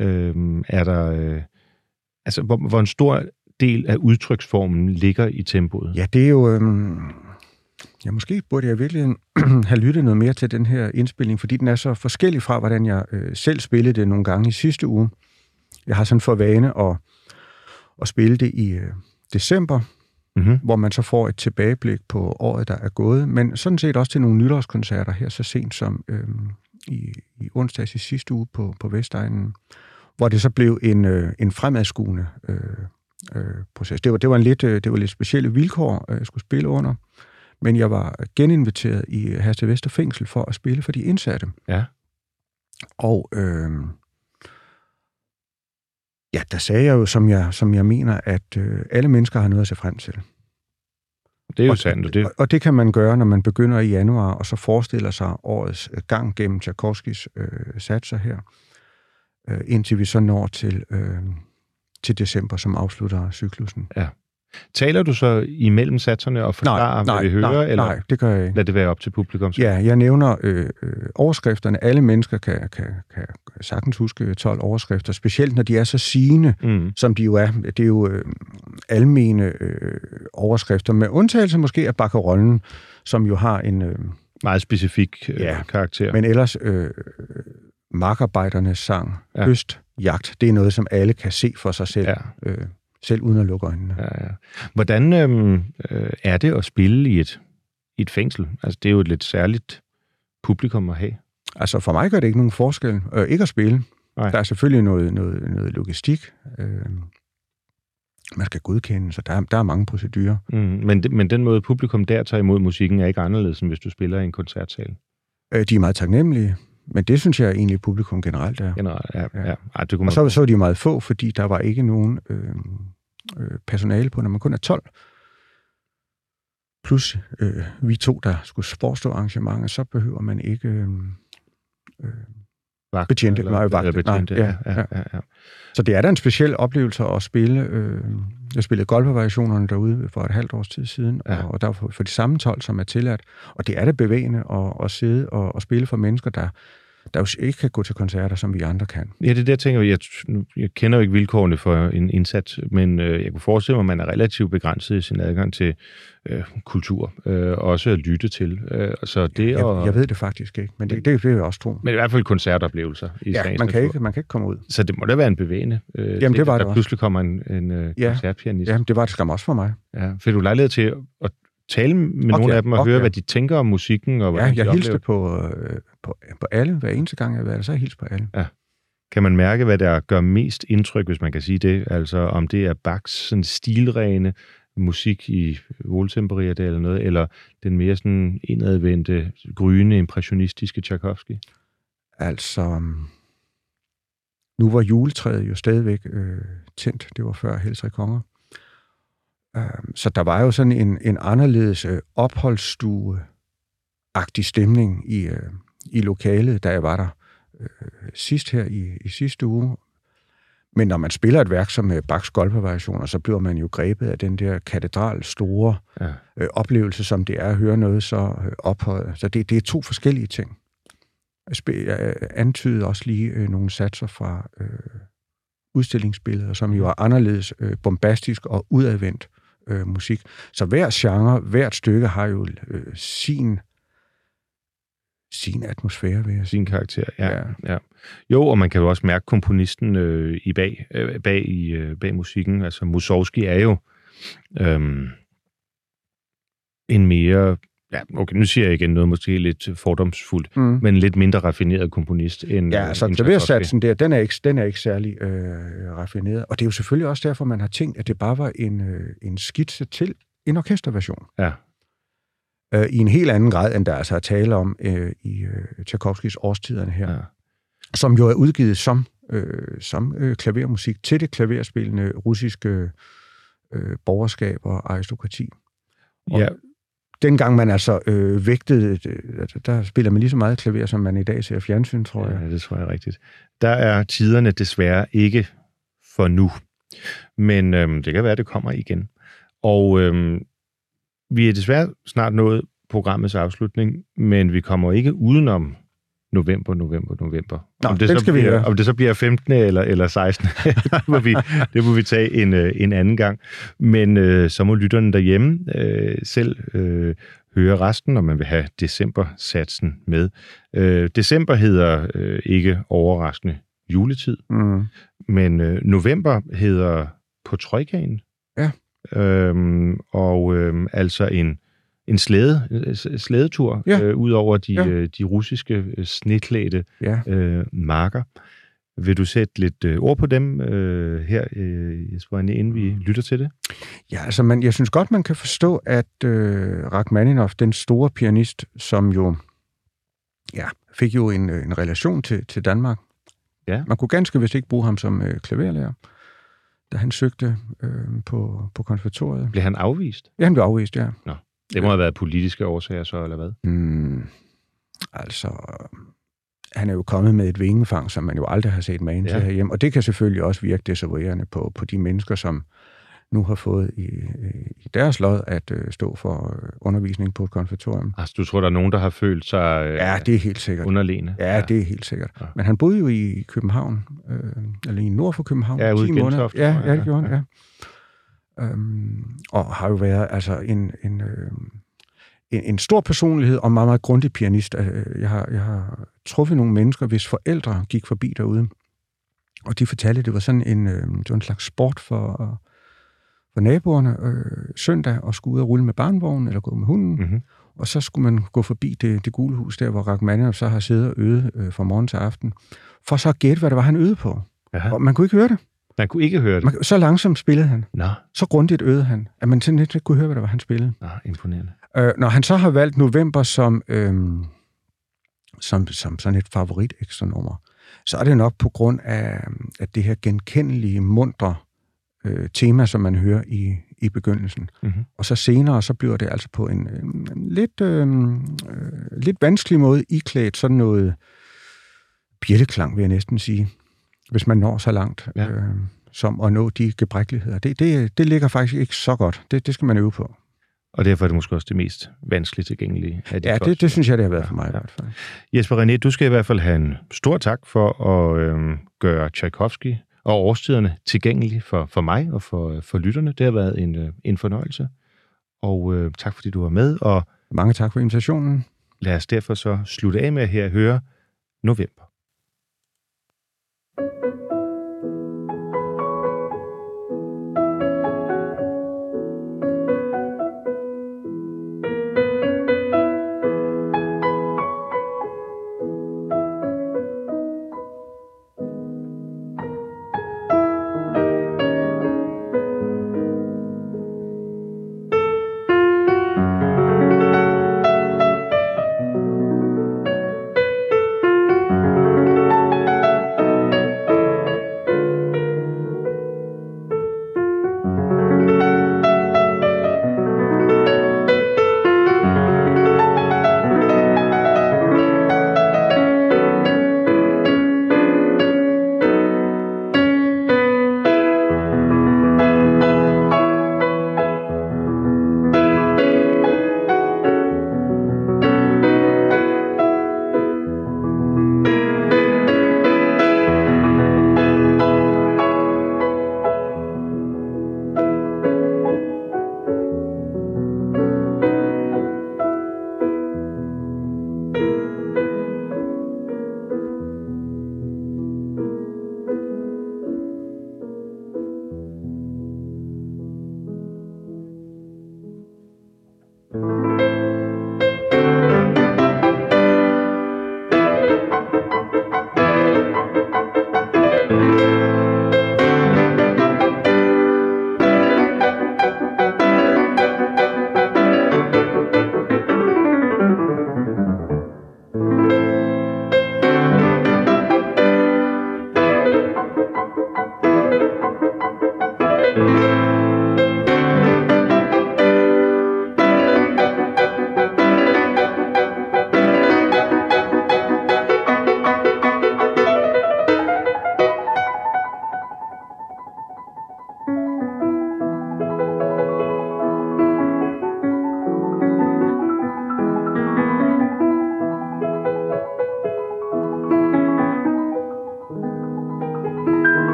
Øh, er der, øh, altså, hvor, hvor en stor del af udtryksformen ligger i tempoet? Ja, det er jo... Øhm, ja, måske burde jeg virkelig [CLEARS THROAT] have lyttet noget mere til den her indspilning, fordi den er så forskellig fra, hvordan jeg øh, selv spillede det nogle gange i sidste uge. Jeg har sådan for vane at, at spille det i øh, december, Mm-hmm. hvor man så får et tilbageblik på året, der er gået, men sådan set også til nogle nytårskoncerter her så sent som øh, i, i onsdags i sidste uge på, på Vestegnen, hvor det så blev en, øh, en fremadskuende øh, øh, proces. Det var, det var en lidt, øh, det var lidt specielle vilkår, øh, jeg skulle spille under, men jeg var geninviteret i Herste Vester Fængsel for at spille for de indsatte. Ja. Og øh, ja, der sagde jeg jo, som jeg, som jeg mener, at øh, alle mennesker har noget at se frem til. Det er jo og, sandt, og det, og, og det kan man gøre, når man begynder i januar, og så forestiller sig årets øh, gang gennem Tchaikovskis øh, satser her, øh, indtil vi så når til, øh, til december, som afslutter cyklusen. Taler du så imellem satserne og forklarer, hvad vi hører, nej, eller nej, det gør jeg ikke. lad det være op til publikum? Ja, jeg nævner øh, øh, overskrifterne. Alle mennesker kan, kan, kan sagtens huske 12 overskrifter, specielt når de er så sigende, Mm. som de jo er. Det er jo øh, almene øh, overskrifter, med undtagelse måske af bakkerollen, som jo har en... Øh, Meget specifik øh, Ja, karakter. men ellers øh, markarbejdernes sang, Ja. ja. høst, jagt. Det er noget, som alle kan se for sig selv, Ja. øh, selv uden at lukke øjnene. Ja, ja. Hvordan øhm, øh, er det at spille i et, i et fængsel? Altså, det er jo et lidt særligt publikum at have. Altså for mig gør det ikke nogen forskel. Øh, ikke at spille. Nej. Der er selvfølgelig noget, noget, noget logistik. Øh, man skal godkende, så der, er- der er mange procedurer. Mm, men, det- men den måde, publikum der tager imod musikken, er ikke anderledes, end hvis du spiller i en koncertsal. Øh, de er meget taknemmelige, men det synes jeg egentlig, publikum generelt er. Generelt, ja. Ja. ja. Ej, det kunne Og man... så, så er de meget få, fordi der var ikke nogen øh, øh, personale på, når man kun er 12. Plus øh, vi to, der skulle forestå arrangementer, så behøver man ikke øh, øh, Vagt, betjente, eller- nej, vagt, eller betjente, nej, ja, ja, ja, ja. Så det er da en speciel oplevelse at spille. Øh, jeg spillede golfvariationerne derude for et halvt års tid siden, Ja. og, og der for, for de samme 12, som er tilladt. Og det er da bevægende at, at sidde og, og spille for mennesker, der, der jo ikke kan gå til koncerter, som vi andre kan. Ja, det er det, jeg tænker. Jeg, jeg kender jo ikke vilkårene for en indsats, men øh, jeg kunne forestille mig, at man er relativt begrænset i sin adgang til øh, kultur, øh, også at lytte til. Øh, så det Jeg, og, jeg ved det faktisk ikke, men det, det, det vil jeg også tro. Men i hvert fald koncertoplevelser i Ja, man kan, natur. ikke, man kan ikke komme ud. Så det må da være en bevægende. Øh, Jamen, ting, det var at det der også. pludselig kommer en, en øh, Ja. koncertpianist. Ja, det var det skam også for mig. Ja. Fik du lejlighed til at tale med Ok, nogle af dem og ok. høre, hvad de tænker om musikken? Og Ja, jeg hilste på, øh, på, på alle. Hver eneste gang, jeg har været der, så har jeg hilst på alle. Kan man mærke, hvad der gør mest indtryk, hvis man kan sige det? Altså om det er Bachs sådan stilrene musik i Voltemperia eller noget, eller den mere sådan indadvendte, gryende, impressionistiske Tchaikovsky? Altså, um, nu var juletræet jo stadigvæk øh, tændt. Det var før Helse Konger. Uh, så der var jo sådan en, en anderledes øh, opholdsstue-agtig stemning i, øh, i lokalet, da jeg var der øh, sidst her i, i sidste uge. Men når man spiller et værk som øh, Bachs golfvariationer, så bliver man jo grebet af den der katedral store Ja. øh, oplevelse, som det er at høre noget så øh, ophøjet. Så det, det er to forskellige ting. Jeg antydede også lige øh, nogle satser fra øh, udstillingsbilleder, som jo er anderledes øh, bombastisk og udadvendt øh, musik. Så hver genre, hvert stykke har jo øh, sin sin atmosfære, vil jeg. Sin karakter, ja. ja. Ja. ja. Jo, og man kan jo også mærke komponisten øh, i bag, øh, bag, i, øh, bag musikken. Altså Mussorgsky er jo øhm, en mere, ja, okay, nu siger jeg igen noget måske lidt fordomsfuldt, Mm. men en lidt mindre raffineret komponist end Ja, altså end Tchaikovsky. klaversatsen der, den er ikke, den er ikke særlig øh, raffineret. Og det er jo selvfølgelig også derfor, man har tænkt, at det bare var en, øh, en skitse til en orkesterversion. Ja. Øh, I en helt anden grad, end der altså er tale om øh, i øh, Tchaikovskis årstiderne her. Ja. Som jo er udgivet som, øh, som øh, klavermusik til det klaverspillende russiske øh, borgerskab og aristokrati. Og Ja, Dengang man altså øh, vægtede, øh, der spiller man lige så meget klaver, som man i dag ser fjernsyn, tror jeg. Ja, det tror jeg rigtigt. Der er tiderne desværre ikke for nu, men øhm, det kan være, at det kommer igen. Og øhm, vi er desværre snart nået programmets afslutning, men vi kommer ikke udenom november, november, november. Nå, det den så skal vi bliver, høre. Om det så bliver 15. eller, eller 16. [LAUGHS] det, må vi, det må vi tage en, øh, en anden gang. Men øh, så må lytterne derhjemme øh, selv øh, høre resten, når man vil have december-satsen med. Øh, december hedder øh, ikke overraskende juletid, Mm. men øh, november hedder på trojkagen. Ja. Øhm, og øhm, altså en, en slæde, øh, slædetur Ja. øh, ud over de, Ja. øh, de russiske øh, sneklædte Ja. øh, marker. Vil du sætte lidt øh, ord på dem øh, her, øh, Jesper, inden vi lytter til det? Ja, altså man, jeg synes godt, man kan forstå, at øh, Rachmaninoff, den store pianist, som jo ja, fik jo en, en relation til, til Danmark. Ja. Man kunne ganske vist ikke bruge ham som øh, klaverlærer, da han søgte øh, på, på konservatoriet. Blev han afvist? Ja, han blev afvist, ja. Det må have været politiske årsager så, eller hvad? Mm, altså, han er jo kommet med et vingefang, som man jo aldrig har set magen ja. Ja. til herhjemme, og det kan selvfølgelig også virke desavouerende på, på de mennesker, som nu har fået i, i deres lod at øh, stå for øh, undervisning på et konservatorium. Altså, du tror, der er nogen, der har følt sig øh, Ja, det er helt sikkert. underlegne? Ja, det er helt sikkert. Ja. Men han boede jo i København, øh, eller i nord for København. Ja, ude i 10 måneder. Gentofte, Ja, ja, ja. det gjorde han, ja. Øhm, og har jo været altså en, en, øh, en, en stor personlighed og meget, meget grundig pianist. Øh, Jeg har, jeg har truffet nogle mennesker, hvis forældre gik forbi derude Og de fortalte, at det var sådan en, øh, det var en slags sport for, for naboerne øh, søndag og skulle ud og rulle med barnvognen eller gå med hunden. Mm-hmm. Og så skulle man gå forbi det, det gule hus der, hvor Rachmaninoff så har siddet og øvet øh, fra morgen til aften, for så at gætte, hvad det var, han øvede på. Jaha. Og man kunne ikke høre det. Man kunne ikke høre det. Man, så langsomt spillede han. Nå, Så grundigt øvede han, at man simpelthen ikke kunne høre, hvad det var, han spillede. Nå imponerende. Øh, når han så har valgt november som, øhm, som, som sådan et favorit ekstra nummer, så er det nok på grund af, at det her genkendelige, mundre øh, tema, som man hører i, i begyndelsen. Mm-hmm. Og så senere, så bliver det altså på en, en, en lidt, øh, øh, lidt vanskelig måde iklædt sådan noget bjælleklang, vil jeg næsten sige, hvis man når så langt. Ja. Øh, som at nå de gebrækkeligheder. Det, det, det ligger faktisk ikke så godt. Det, det skal man øve på. Og derfor er det måske også det mest vanskeligt tilgængelige af de Ja, det, det synes jeg, det har været for mig Ja. i hvert fald. Jesper René, du skal i hvert fald have en stor tak for at øh, gøre Tchaikovsky og årstiderne tilgængelige for, for mig og for, for lytterne. Det har været en, øh, en fornøjelse. Og øh, tak fordi du var med, og Mange tak for invitationen. lad os derfor så slutte af med at her høre November.